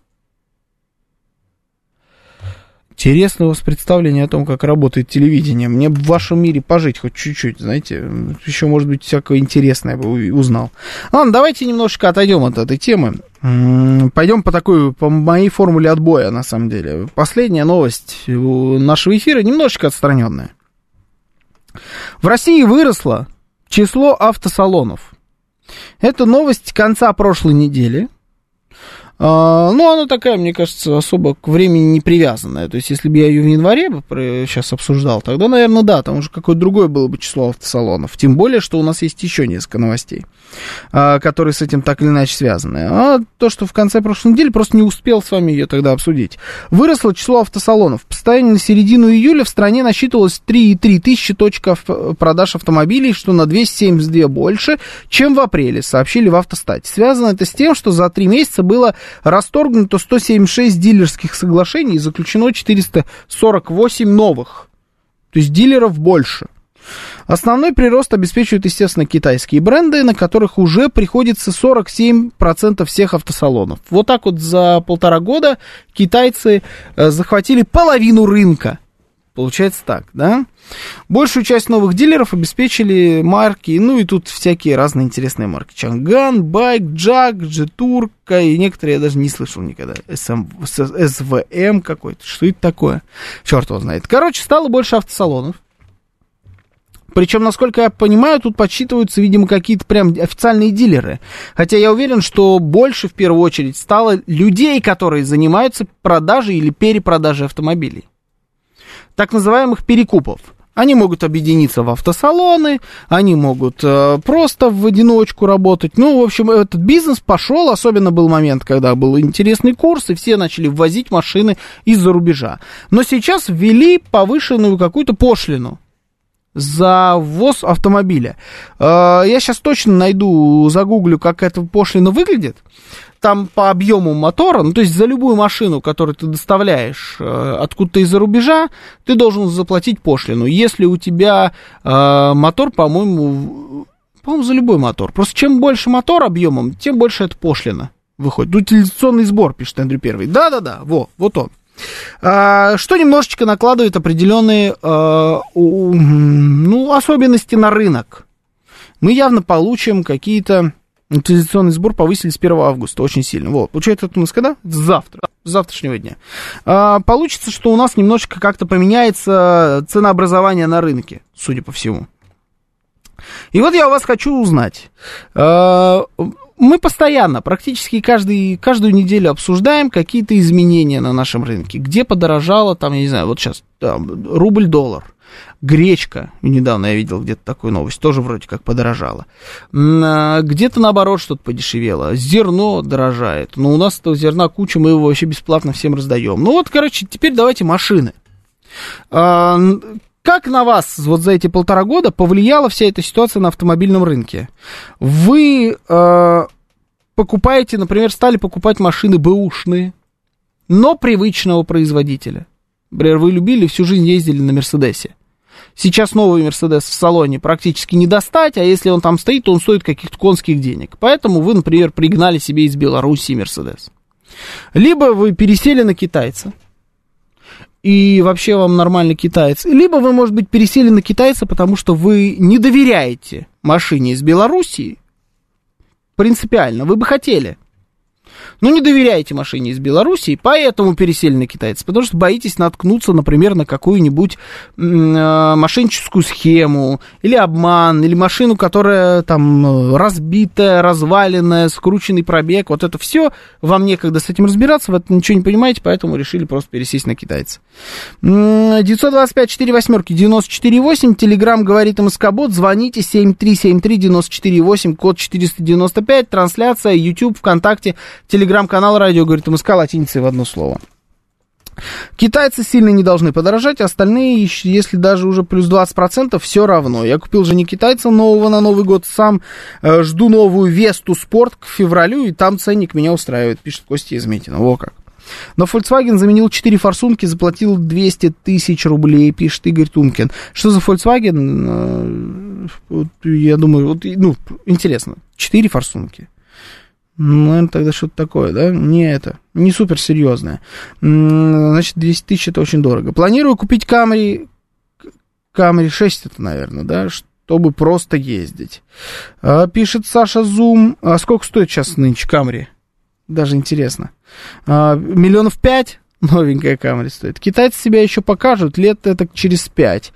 Интересно у вас представление о том, как работает телевидение. Мне в вашем мире пожить хоть чуть-чуть, знаете. Еще, может быть, всякое интересное бы узнал. Ладно, давайте немножечко отойдем от этой темы. Пойдем по такой, по моей формуле отбоя, на самом деле. Последняя новость нашего эфира немножечко отстраненная. В России выросло число автосалонов. Это новость конца прошлой недели. А, ну, она такая, мне кажется, особо к времени не привязанная. То есть, если бы я ее в январе сейчас обсуждал, тогда, наверное, да, там уже какое-то другое было бы число автосалонов. Тем более, что у нас есть еще несколько новостей, а, которые с этим так или иначе связаны. А то, что в конце прошлой недели, просто не успел с вами ее тогда обсудить. Выросло число автосалонов. По состоянию на середину июля в стране насчитывалось 3,3 тысячи точек продаж автомобилей, что на 272 больше, чем в апреле, сообщили в автостате. Связано это с тем, что за три месяца было Расторгнуто 176 дилерских соглашений и заключено 448 новых. То есть дилеров больше. Основной прирост обеспечивают, естественно, китайские бренды, на которых уже приходится 47% всех автосалонов. Вот так вот за полтора года китайцы э, захватили половину рынка. Получается так, да? Большую часть новых дилеров обеспечили марки, ну и тут всякие разные интересные марки. Чанган, Байк, Джак, Джетурка и некоторые я даже не слышал никогда. СМ, СВМ какой-то, что это такое? Черт его знает. Короче, стало больше автосалонов. Причем, насколько я понимаю, тут подсчитываются, видимо, какие-то прям официальные дилеры. Хотя я уверен, что больше в первую очередь стало людей, которые занимаются продажей или перепродажей автомобилей так называемых перекупов. Они могут объединиться в автосалоны, они могут э, просто в одиночку работать. Ну, в общем, этот бизнес пошел, особенно был момент, когда был интересный курс, и все начали ввозить машины из-за рубежа. Но сейчас ввели повышенную какую-то пошлину за ввоз автомобиля. Э, я сейчас точно найду, загуглю, как эта пошлина выглядит там по объему мотора, ну то есть за любую машину, которую ты доставляешь э, откуда-то из-за рубежа, ты должен заплатить пошлину. Если у тебя э, мотор, по-моему, по-моему, за любой мотор. Просто чем больше мотор объемом, тем больше это пошлина выходит. Утилизационный сбор, пишет Андрей Первый. Да-да-да, во, вот он. А, что немножечко накладывает определенные у, ну, особенности на рынок. Мы явно получим какие-то Утилизационный сбор повысили с 1 августа очень сильно. Вот. Получается, это у нас когда? Завтра. С завтрашнего дня. А, получится, что у нас немножечко как-то поменяется ценообразование на рынке, судя по всему. И вот я у вас хочу узнать. А, мы постоянно, практически каждый, каждую неделю обсуждаем какие-то изменения на нашем рынке. Где подорожало, там, я не знаю, вот сейчас рубль-доллар Гречка, недавно я видел где-то такую новость, тоже вроде как подорожала. А, где-то наоборот что-то подешевело. Зерно дорожает. Но у нас этого зерна куча, мы его вообще бесплатно всем раздаем. Ну вот, короче, теперь давайте машины. Как на вас вот за эти полтора года повлияла вся эта ситуация на автомобильном рынке? Вы э, покупаете, например, стали покупать машины бэушные, но привычного производителя. Например, вы любили, всю жизнь ездили на Мерседесе. Сейчас новый Мерседес в салоне практически не достать, а если он там стоит, то он стоит каких-то конских денег. Поэтому вы, например, пригнали себе из Беларуси Мерседес. Либо вы пересели на китайца, и вообще вам нормальный китаец. Либо вы, может быть, пересели на китайца, потому что вы не доверяете машине из Белоруссии. Принципиально. Вы бы хотели. Ну, не доверяете машине из Белоруссии, поэтому пересели на китайцев, потому что боитесь наткнуться, например, на какую-нибудь э, мошенническую схему или обман, или машину, которая там разбитая, разваленная, скрученный пробег, вот это все, вам некогда с этим разбираться, вы это ничего не понимаете, поэтому решили просто пересесть на китайца. 925 4 восьмерки 94 8, телеграмм говорит МСК-бот, звоните 7373 94 8, код 495, трансляция, YouTube, ВКонтакте, телеграм телеграм-канал радио, говорит МСК латиницей в одно слово. Китайцы сильно не должны подорожать, остальные, если даже уже плюс 20%, все равно. Я купил же не китайца нового на Новый год, сам э, жду новую Весту Спорт к февралю, и там ценник меня устраивает, пишет Костя Изметина. Во как. Но Volkswagen заменил 4 форсунки, заплатил 200 тысяч рублей, пишет Игорь Тумкин. Что за Volkswagen? Э, вот, я думаю, вот, ну, интересно. 4 форсунки. Ну, наверное, тогда что-то такое, да? Не это, не суперсерьезное. Значит, 200 тысяч это очень дорого. Планирую купить Camry, Camry 6 это, наверное, да, чтобы просто ездить. А, пишет Саша Зум. А сколько стоит сейчас нынче Camry? Даже интересно. А, миллионов пять? новенькая Камри стоит. Китайцы себя еще покажут лет это через пять.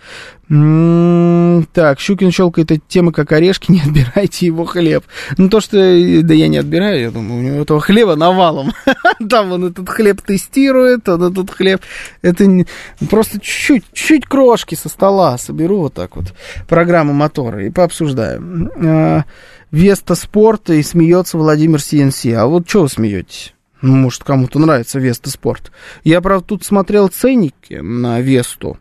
Так, Щукин щелкает эти темы как орешки, не отбирайте его хлеб. Ну, то, что, да я не отбираю, я думаю, у него этого хлеба навалом. Там он этот хлеб тестирует, он этот хлеб, это не... просто чуть-чуть, чуть крошки со стола соберу вот так вот, программу мотора и пообсуждаем. А, Веста спорта и смеется Владимир СНС. А вот что вы смеетесь? Ну, может, кому-то нравится Веста Спорт. Я, правда, тут смотрел ценники на Весту.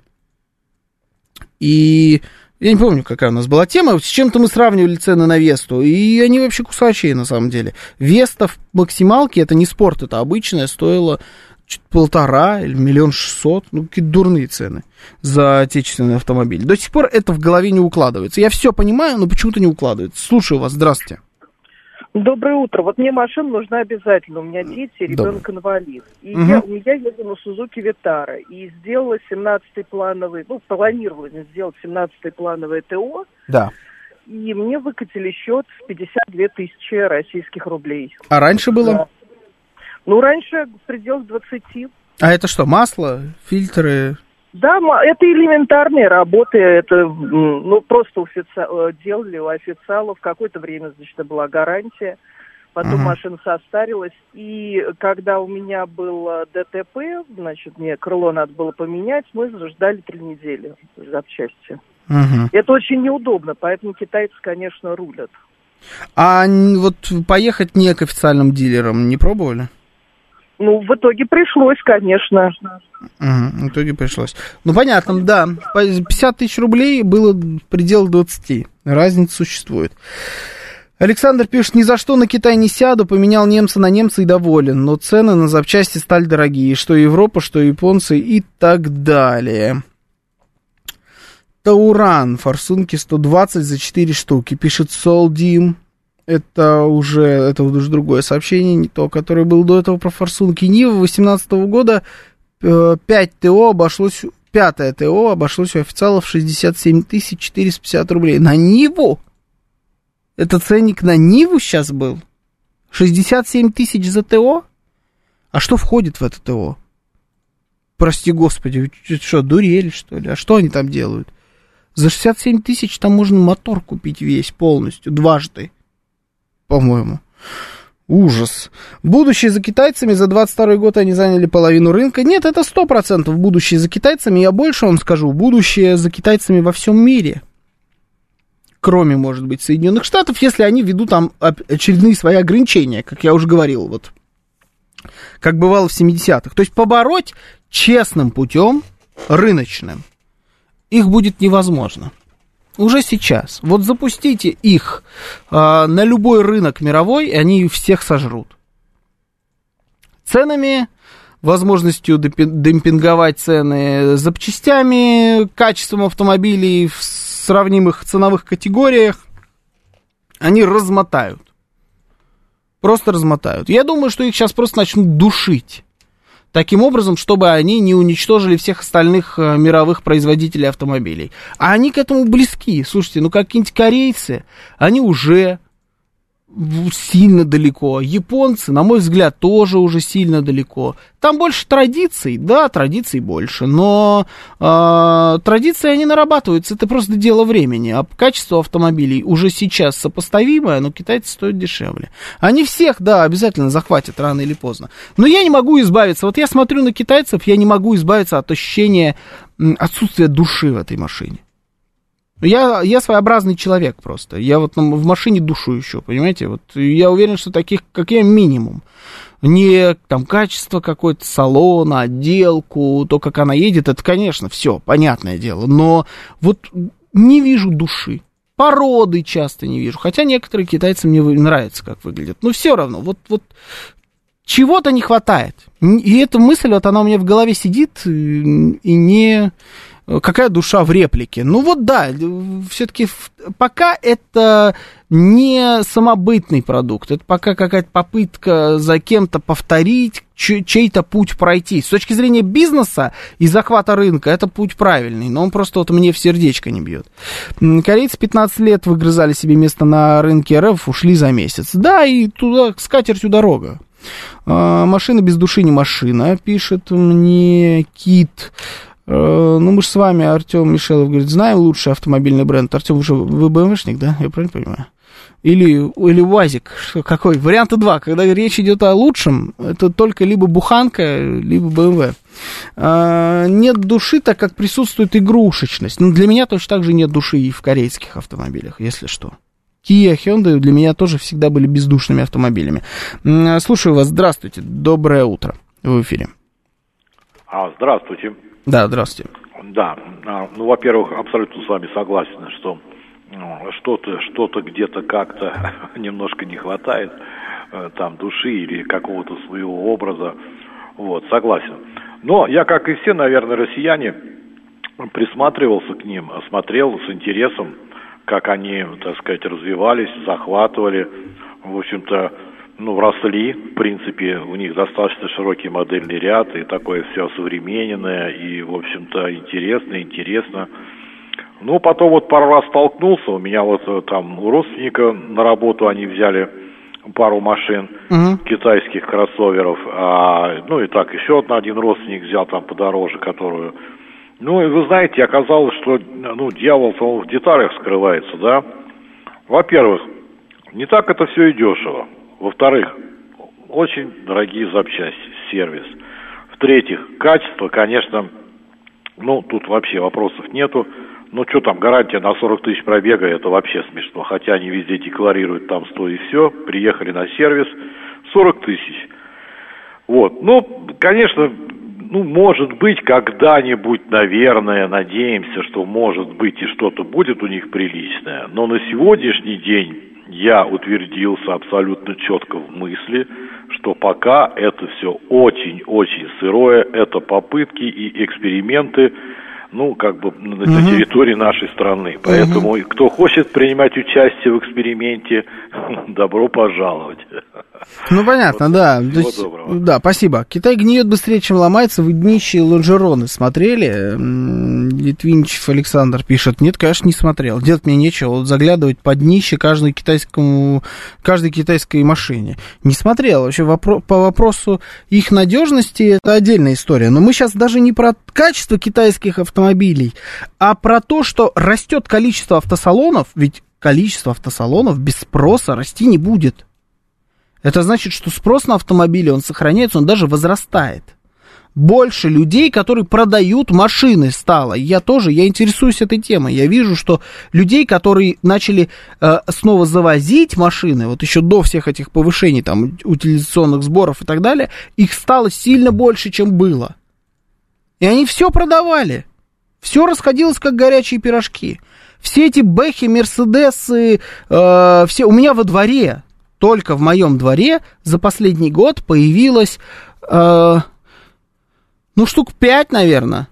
И я не помню, какая у нас была тема. С чем-то мы сравнивали цены на Весту. И они вообще кусачие, на самом деле. Веста в максималке, это не спорт, это обычная, стоила полтора или миллион шестьсот. Ну, какие дурные цены за отечественный автомобиль. До сих пор это в голове не укладывается. Я все понимаю, но почему-то не укладывается. Слушаю вас, здравствуйте. Доброе утро. Вот мне машина нужна обязательно. У меня дети, ребенок инвалид. И угу. я, я еду на Сузуки Витара. И сделала 17-й плановый, ну, планировала сделать 17-й плановый ТО. Да. И мне выкатили счет в 52 тысячи российских рублей. А раньше было? Да. Ну, раньше в пределах 20. А это что, масло, фильтры? Да, это элементарные работы, это ну просто офици... Э, делали у официалов какое-то время, значит, была гарантия. Потом uh-huh. машина состарилась, и когда у меня был ДТП, значит, мне крыло надо было поменять, мы ждали три недели запчасти. Uh-huh. Это очень неудобно, поэтому китайцы, конечно, рулят. А вот поехать не к официальным дилерам не пробовали? Ну, в итоге пришлось, конечно. Угу, в итоге пришлось. Ну, понятно, да. 50 тысяч рублей было предел 20. Разница существует. Александр пишет, ни за что на Китай не сяду, поменял немца на немца и доволен, но цены на запчасти стали дорогие, что Европа, что японцы и так далее. Тауран, форсунки 120 за 4 штуки, пишет Солдим это уже, это уже другое сообщение, не то, которое было до этого про форсунки Нива 2018 года. 5 э, ТО обошлось, пятое ТО обошлось у официалов 67 450 рублей. На Ниву? Это ценник на Ниву сейчас был? 67 тысяч за ТО? А что входит в это ТО? Прости господи, что, дурели что ли? А что они там делают? За 67 тысяч там можно мотор купить весь полностью, дважды по-моему. Ужас. Будущее за китайцами. За 22 год они заняли половину рынка. Нет, это 100% будущее за китайцами. Я больше вам скажу. Будущее за китайцами во всем мире. Кроме, может быть, Соединенных Штатов, если они ведут там очередные свои ограничения, как я уже говорил, вот. Как бывало в 70-х. То есть побороть честным путем, рыночным, их будет невозможно. Уже сейчас. Вот запустите их э, на любой рынок мировой, и они всех сожрут. Ценами, возможностью демпинговать цены запчастями, качеством автомобилей в сравнимых ценовых категориях, они размотают. Просто размотают. Я думаю, что их сейчас просто начнут душить таким образом, чтобы они не уничтожили всех остальных э, мировых производителей автомобилей. А они к этому близки. Слушайте, ну какие-нибудь корейцы, они уже сильно далеко. Японцы, на мой взгляд, тоже уже сильно далеко. Там больше традиций, да, традиций больше, но э, традиции они нарабатываются, это просто дело времени. А качество автомобилей уже сейчас сопоставимое, но китайцы стоят дешевле. Они всех, да, обязательно захватят рано или поздно. Но я не могу избавиться, вот я смотрю на китайцев, я не могу избавиться от ощущения отсутствия души в этой машине. Я, я своеобразный человек просто. Я вот в машине душу еще, понимаете? Вот я уверен, что таких, как я, минимум. Не там качество какое-то салона, отделку, то, как она едет, это, конечно, все, понятное дело. Но вот не вижу души. Породы часто не вижу. Хотя некоторые китайцы мне нравятся, как выглядят. Но все равно, вот, вот чего-то не хватает. И эта мысль, вот она у меня в голове сидит и не... Какая душа в реплике? Ну вот да, все-таки пока это не самобытный продукт, это пока какая-то попытка за кем-то повторить, чей-то путь пройти. С точки зрения бизнеса и захвата рынка, это путь правильный, но он просто вот мне в сердечко не бьет. Корейцы 15 лет выгрызали себе место на рынке РФ, ушли за месяц. Да, и туда с катертью дорога. А, машина без души не машина, пишет мне Кит. А, ну, мы же с вами, Артем Мишелов, говорит, знаем лучший автомобильный бренд. Артем, вы же вы БМВшник, да? Я правильно понимаю? Или, или УАЗик, какой? Варианта два. Когда речь идет о лучшем, это только либо буханка, либо БМВ. А, нет души, так как присутствует игрушечность. Ну, для меня точно так же нет души и в корейских автомобилях, если что. Kia, Hyundai для меня тоже всегда были бездушными автомобилями. Слушаю вас, здравствуйте, доброе утро, в эфире. А, здравствуйте. Да, здравствуйте. Да, а, ну, во-первых, абсолютно с вами согласен, что ну, что-то что-то где-то как-то немножко не хватает э, там души или какого-то своего образа. Вот, согласен. Но я, как и все, наверное, россияне, присматривался к ним, смотрел с интересом, как они, так сказать, развивались, захватывали, в общем-то, ну, росли, в принципе, у них достаточно широкий модельный ряд, и такое все современное, и, в общем-то, интересно, интересно. Ну, потом вот пару раз столкнулся, у меня вот э, там у родственника на работу они взяли пару машин uh-huh. китайских кроссоверов, а, ну и так еще один родственник взял там подороже, которую ну, и вы знаете, оказалось, что ну, дьявол он в деталях скрывается, да. Во-первых, не так это все и дешево. Во-вторых, очень дорогие запчасти, сервис. В-третьих, качество, конечно, ну, тут вообще вопросов нету. Ну, что там, гарантия на 40 тысяч пробега, это вообще смешно. Хотя они везде декларируют там 100 и все. Приехали на сервис, 40 тысяч. Вот. Ну, конечно, ну, может быть, когда-нибудь, наверное, надеемся, что может быть и что-то будет у них приличное. Но на сегодняшний день я утвердился абсолютно четко в мысли, что пока это все очень-очень сырое, это попытки и эксперименты, ну, как бы на угу. территории нашей страны. Поэтому угу. кто хочет принимать участие в эксперименте, добро пожаловать. Ну, понятно, вот, да. Всего есть, доброго. Да, спасибо. Китай гниет быстрее, чем ломается. Вы днище лонжероны смотрели? Литвинчев Александр пишет. Нет, конечно, не смотрел. Делать мне нечего. Вот заглядывать под днище каждой, китайскому, каждой китайской машине. Не смотрел. Вообще вопро- по вопросу их надежности это отдельная история. Но мы сейчас даже не про качество китайских автомобилей, автомобилей, а про то, что растет количество автосалонов, ведь количество автосалонов без спроса расти не будет. Это значит, что спрос на автомобили, он сохраняется, он даже возрастает. Больше людей, которые продают машины стало. Я тоже, я интересуюсь этой темой. Я вижу, что людей, которые начали э, снова завозить машины, вот еще до всех этих повышений, там, утилизационных сборов и так далее, их стало сильно больше, чем было. И они все продавали. Все расходилось как горячие пирожки. Все эти бэхи, мерседесы, э, все у меня во дворе, только в моем дворе за последний год появилось, э, ну, штук пять, наверное,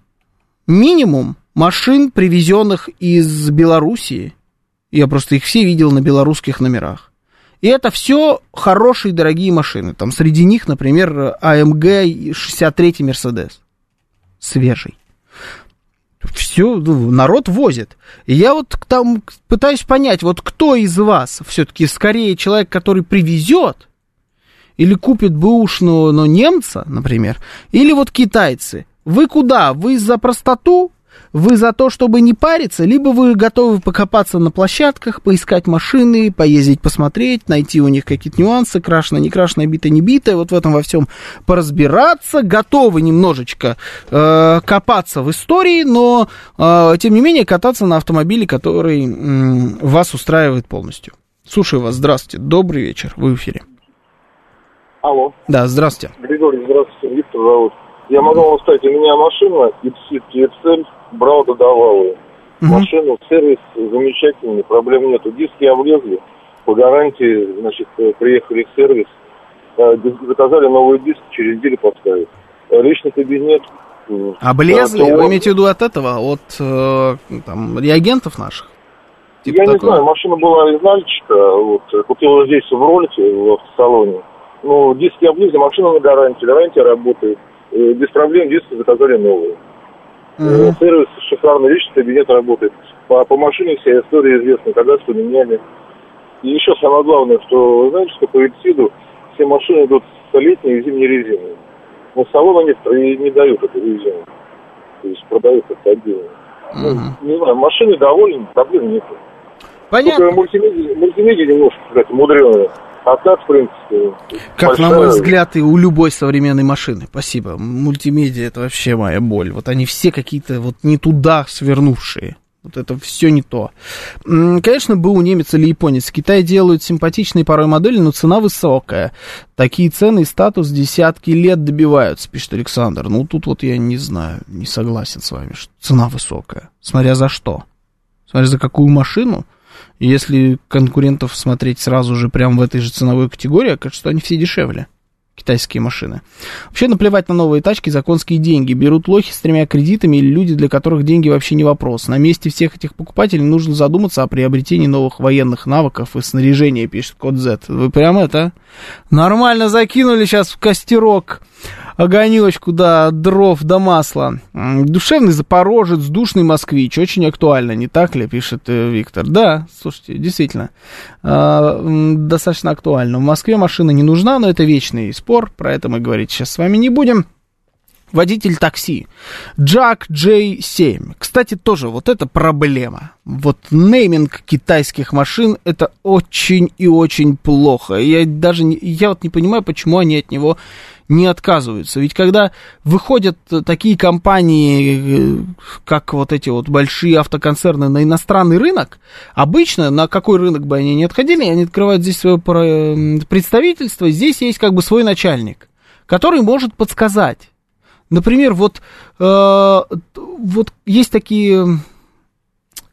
минимум машин, привезенных из Белоруссии. Я просто их все видел на белорусских номерах. И это все хорошие, дорогие машины. Там среди них, например, AMG 63 Mercedes. Свежий все, ну, народ возит. И я вот там пытаюсь понять, вот кто из вас все-таки скорее человек, который привезет, или купит бэушного, но немца, например, или вот китайцы. Вы куда? Вы за простоту вы за то, чтобы не париться, либо вы готовы покопаться на площадках, поискать машины, поездить, посмотреть, найти у них какие-то нюансы, крашено, не крашено, бито, не бито, вот в этом во всем поразбираться, готовы немножечко э, копаться в истории, но, э, тем не менее, кататься на автомобиле, который э, вас устраивает полностью. Слушаю вас, здравствуйте, добрый вечер, вы в эфире. Алло. Да, здравствуйте. Григорий, здравствуйте. Виктор зовут. Я могу вам сказать, у меня машина Ipsit EXL, брал, додавал ее. Мгм. Машину, сервис замечательный, проблем нету. Диски облезли, по гарантии, значит, э, приехали в сервис, э, заказали новый диск, через неделю поставят. Э, Личный кабинет. Облезли? э, ТО. Вы имеете в виду от этого, от э, там, реагентов наших? Типа Я не такого? знаю, машина была из Нальчика, вот, э, купил здесь в ролике, в автосалоне. Ну, диски облезли, машина на гарантии, гарантия работает. Э, Без проблем диски заказали новые. Э, Сервис шикарный, личный кабинет работает. По, по машине вся история известна, когда что меняли. И еще самое главное, что, знаете, что по Ипсиду все машины идут с летней и зимней резиной. Но салона некоторые не дают эту резину. То есть продают это отдельно. Ну, не знаю, машины довольны, проблем нет. Понятно. Только мультимедиа, мультимедиа немножко какая-то мудреная. А так, в принципе, Как, на большая- мой взгляд, и у любой современной машины. Спасибо. Мультимедиа это вообще моя боль. Вот они все какие-то вот не туда свернувшие. Вот это все не то. Конечно, был у немец или японец. В Китае делают симпатичные порой модели, но цена высокая. Такие цены и статус десятки лет добиваются, пишет Александр. Ну, тут вот я не знаю, не согласен с вами, что цена высокая. Смотря за что. Смотря за какую машину. Если конкурентов смотреть сразу же прямо в этой же ценовой категории, окажется, что они все дешевле. Китайские машины. Вообще наплевать на новые тачки, законские деньги. Берут лохи с тремя кредитами или люди, для которых деньги вообще не вопрос. На месте всех этих покупателей нужно задуматься о приобретении новых военных навыков и снаряжения, пишет код Z. Вы прям это нормально закинули сейчас в костерок огонечку, да, дров до масла. М, Душевный запорожец, душный москвич. Очень актуально, не так ли, пишет э, Виктор. Да, слушайте, действительно, а, достаточно актуально. В Москве машина не нужна, но это вечный спор, про это мы говорить сейчас с вами не будем. Водитель такси. Jack J7. Кстати, тоже вот это проблема. Вот нейминг китайских машин это очень и очень плохо. Я даже не, я вот не понимаю, почему они от него не отказываются. Ведь когда выходят такие компании, э, как вот эти вот большие автоконцерны на иностранный рынок, обычно на какой рынок бы они ни отходили, они открывают здесь свое представительство, здесь есть как бы свой начальник, который может подсказать. Например, вот, э, вот есть такие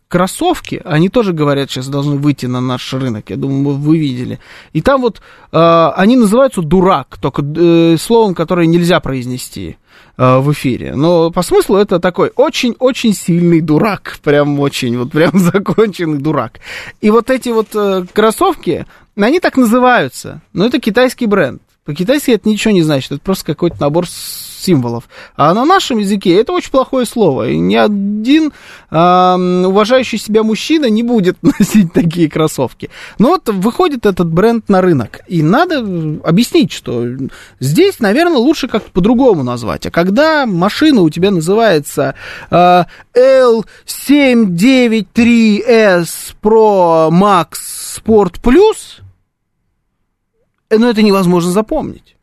кроссовки, они тоже говорят, сейчас должны выйти на наш рынок, я думаю, вы видели. И там вот э, они называются дурак, только э, словом, которое нельзя произнести э, в эфире. Но по смыслу это такой очень-очень сильный дурак, прям очень, вот прям законченный дурак. И вот эти вот э, кроссовки, они так называются, но это китайский бренд. По-китайски это ничего не значит, это просто какой-то набор с- символов. А на нашем языке это очень плохое слово. И ни один м, уважающий себя мужчина не будет носить такие кроссовки. Но вот выходит этот бренд на рынок. И надо объяснить, что здесь, наверное, лучше как-то по-другому назвать. А когда машина у тебя называется а, L793S Pro Max Sport Plus, э, ну, это невозможно запомнить.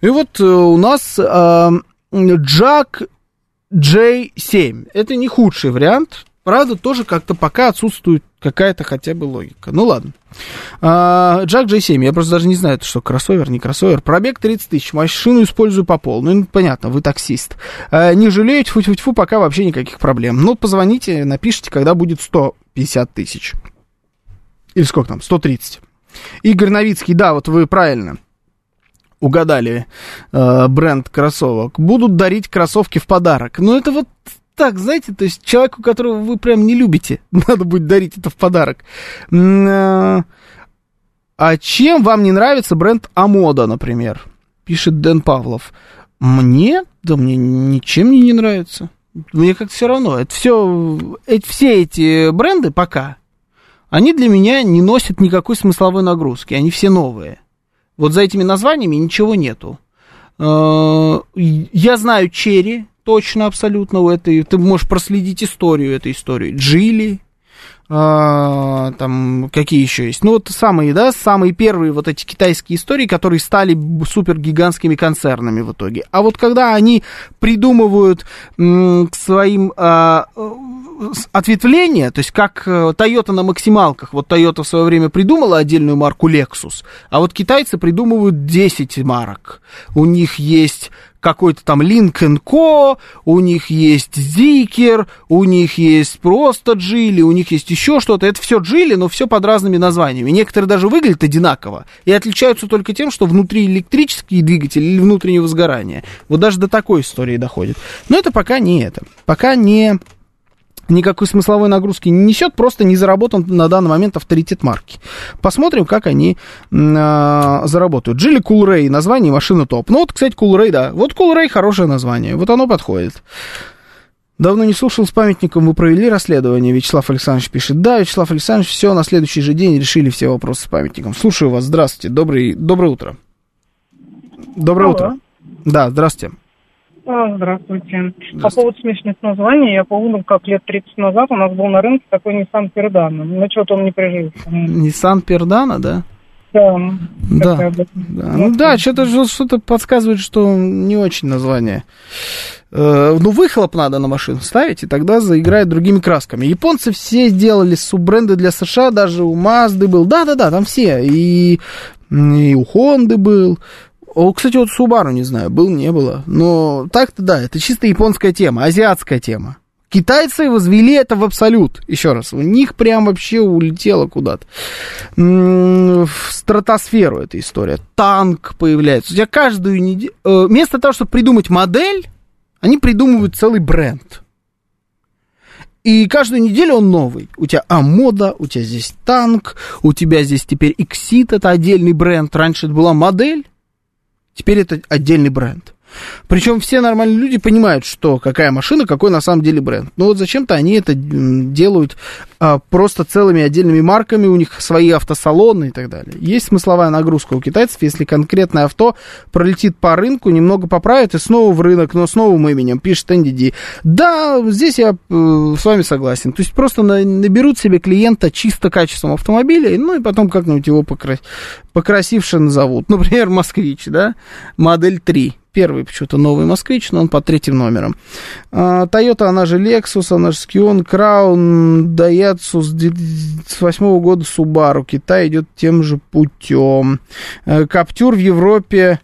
И вот э, у нас э, Jack J7. Это не худший вариант. Правда, тоже как-то пока отсутствует какая-то хотя бы логика. Ну ладно. А, Jack J7. Я просто даже не знаю, это что, кроссовер, не кроссовер. Пробег 30 тысяч. Машину использую по полной. Ну, понятно, вы таксист. А, не жалеете, фу-фу-фу, пока вообще никаких проблем. Ну, позвоните, напишите, когда будет 150 тысяч. Или сколько там? 130. Игорь Новицкий, да, вот вы правильно угадали э, бренд кроссовок, будут дарить кроссовки в подарок. Ну, это вот так, знаете, то есть человеку, которого вы прям не любите, надо будет дарить это в подарок. Э, А чем вам не нравится бренд Амода, например? Пишет Дэн Павлов. Мне? Да мне ничем не нравится. Мне как-то все равно. Это все, эти, все эти бренды пока, они для меня не носят никакой смысловой нагрузки. Они все новые. Вот за этими названиями ничего нету. Э, Я знаю Черри, точно, абсолютно, у этой, ты можешь проследить историю этой истории. Джили, а, там, какие еще есть? Ну, вот самые, да, самые первые вот эти китайские истории, которые стали супер гигантскими концернами в итоге. А вот когда они придумывают к своим а, ответвление, то есть как э, Toyota на максималках, вот Toyota в свое время придумала отдельную марку Lexus, а вот китайцы придумывают 10 марок. У них есть какой-то там Lincoln Co, у них есть Zikr, у них есть просто Джили, у них есть еще что-то. Это все Джили, но все под разными названиями. Некоторые даже выглядят одинаково и отличаются только тем, что внутри электрические двигатели или внутреннего сгорания. Вот даже до такой истории доходит. Но это пока не это. Пока не никакой смысловой нагрузки не несет, просто не заработан на данный момент авторитет марки. Посмотрим, как они э, заработают. Джили Кулрей, название машины топ. Ну вот, кстати, Кулрей, да. Вот Кулрей хорошее название, вот оно подходит. Давно не слушал с памятником, вы провели расследование, Вячеслав Александрович пишет. Да, Вячеслав Александрович, все, на следующий же день решили все вопросы с памятником. Слушаю вас, здравствуйте, добрый, доброе утро. Доброе Алло. утро. Да, здравствуйте. Здравствуйте. Здравствуйте. По поводу смешных названий, я помню, как лет 30 назад у нас был на рынке такой Nissan Пердана. Ну, что-то он не прижился. Nissan Пердана, да? Да. Да, да. Ну да, что-то что подсказывает, что не очень название. Э, ну, выхлоп надо на машину ставить, и тогда заиграет другими красками. Японцы все сделали суббренды для США, даже у Мазды был. Да-да-да, там все. И, и у Хонды был. О, кстати, вот Субару, не знаю, был, не было. Но так-то да, это чисто японская тема, азиатская тема. Китайцы возвели это в абсолют. Еще раз, у них прям вообще улетело куда-то. В стратосферу эта история. Танк появляется. У тебя каждую неделю... Э, вместо того, чтобы придумать модель, они придумывают целый бренд. И каждую неделю он новый. У тебя Амода, у тебя здесь танк, у тебя здесь теперь Exit, это отдельный бренд. Раньше это была модель, Теперь это отдельный бренд. Причем все нормальные люди понимают, что какая машина, какой на самом деле бренд. Но вот зачем-то они это делают а, просто целыми отдельными марками, у них свои автосалоны и так далее. Есть смысловая нагрузка у китайцев, если конкретное авто пролетит по рынку, немного поправит и снова в рынок, но с новым именем, пишет NDD. Да, здесь я э, с вами согласен. То есть просто на, наберут себе клиента чисто качеством автомобиля, ну и потом как-нибудь его покра... покрасивше назовут. Например, Москвич, да, модель 3 первый почему-то новый москвич, но он под третьим номером. Toyota, она же Lexus, она же Scion, Crown, Daihatsu с восьмого года Subaru. Китай идет тем же путем. Э, Каптюр в Европе,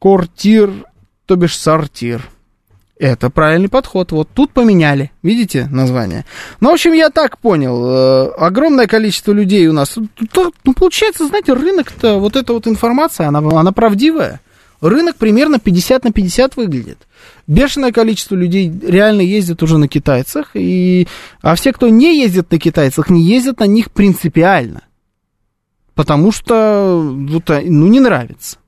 Кортир, то бишь Сортир. Это правильный подход. Вот тут поменяли. Видите название? Ну, в общем, я так понял. Э, огромное количество людей у нас. Ну, получается, знаете, рынок-то, вот эта вот информация, она, она правдивая. Рынок примерно 50 на 50 выглядит. Бешеное количество людей реально ездят уже на китайцах, и... а все, кто не ездит на китайцах, не ездят на них принципиально. Потому что вот, ну, не нравится.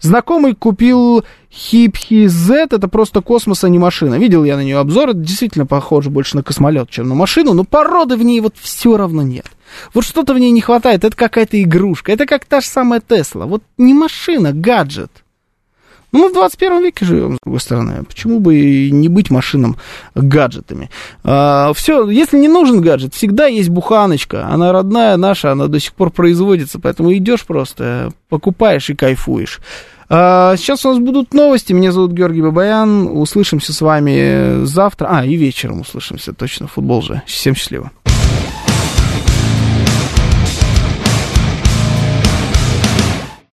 Знакомый купил Хипхи Z, это просто космос, а не машина. Видел я на нее обзор, это действительно похоже больше на космолет, чем на машину, но породы в ней вот все равно нет. Вот что-то в ней не хватает, это какая-то игрушка, это как та же самая Тесла. Вот не машина, гаджет. Ну, мы в 21 веке живем, с другой стороны. Почему бы и не быть машинам гаджетами? А, все, если не нужен гаджет, всегда есть буханочка. Она родная наша, она до сих пор производится. Поэтому идешь просто, покупаешь и кайфуешь. А, сейчас у нас будут новости. Меня зовут Георгий Бабаян. Услышимся с вами завтра. А, и вечером услышимся. Точно, футбол же. Всем счастливо.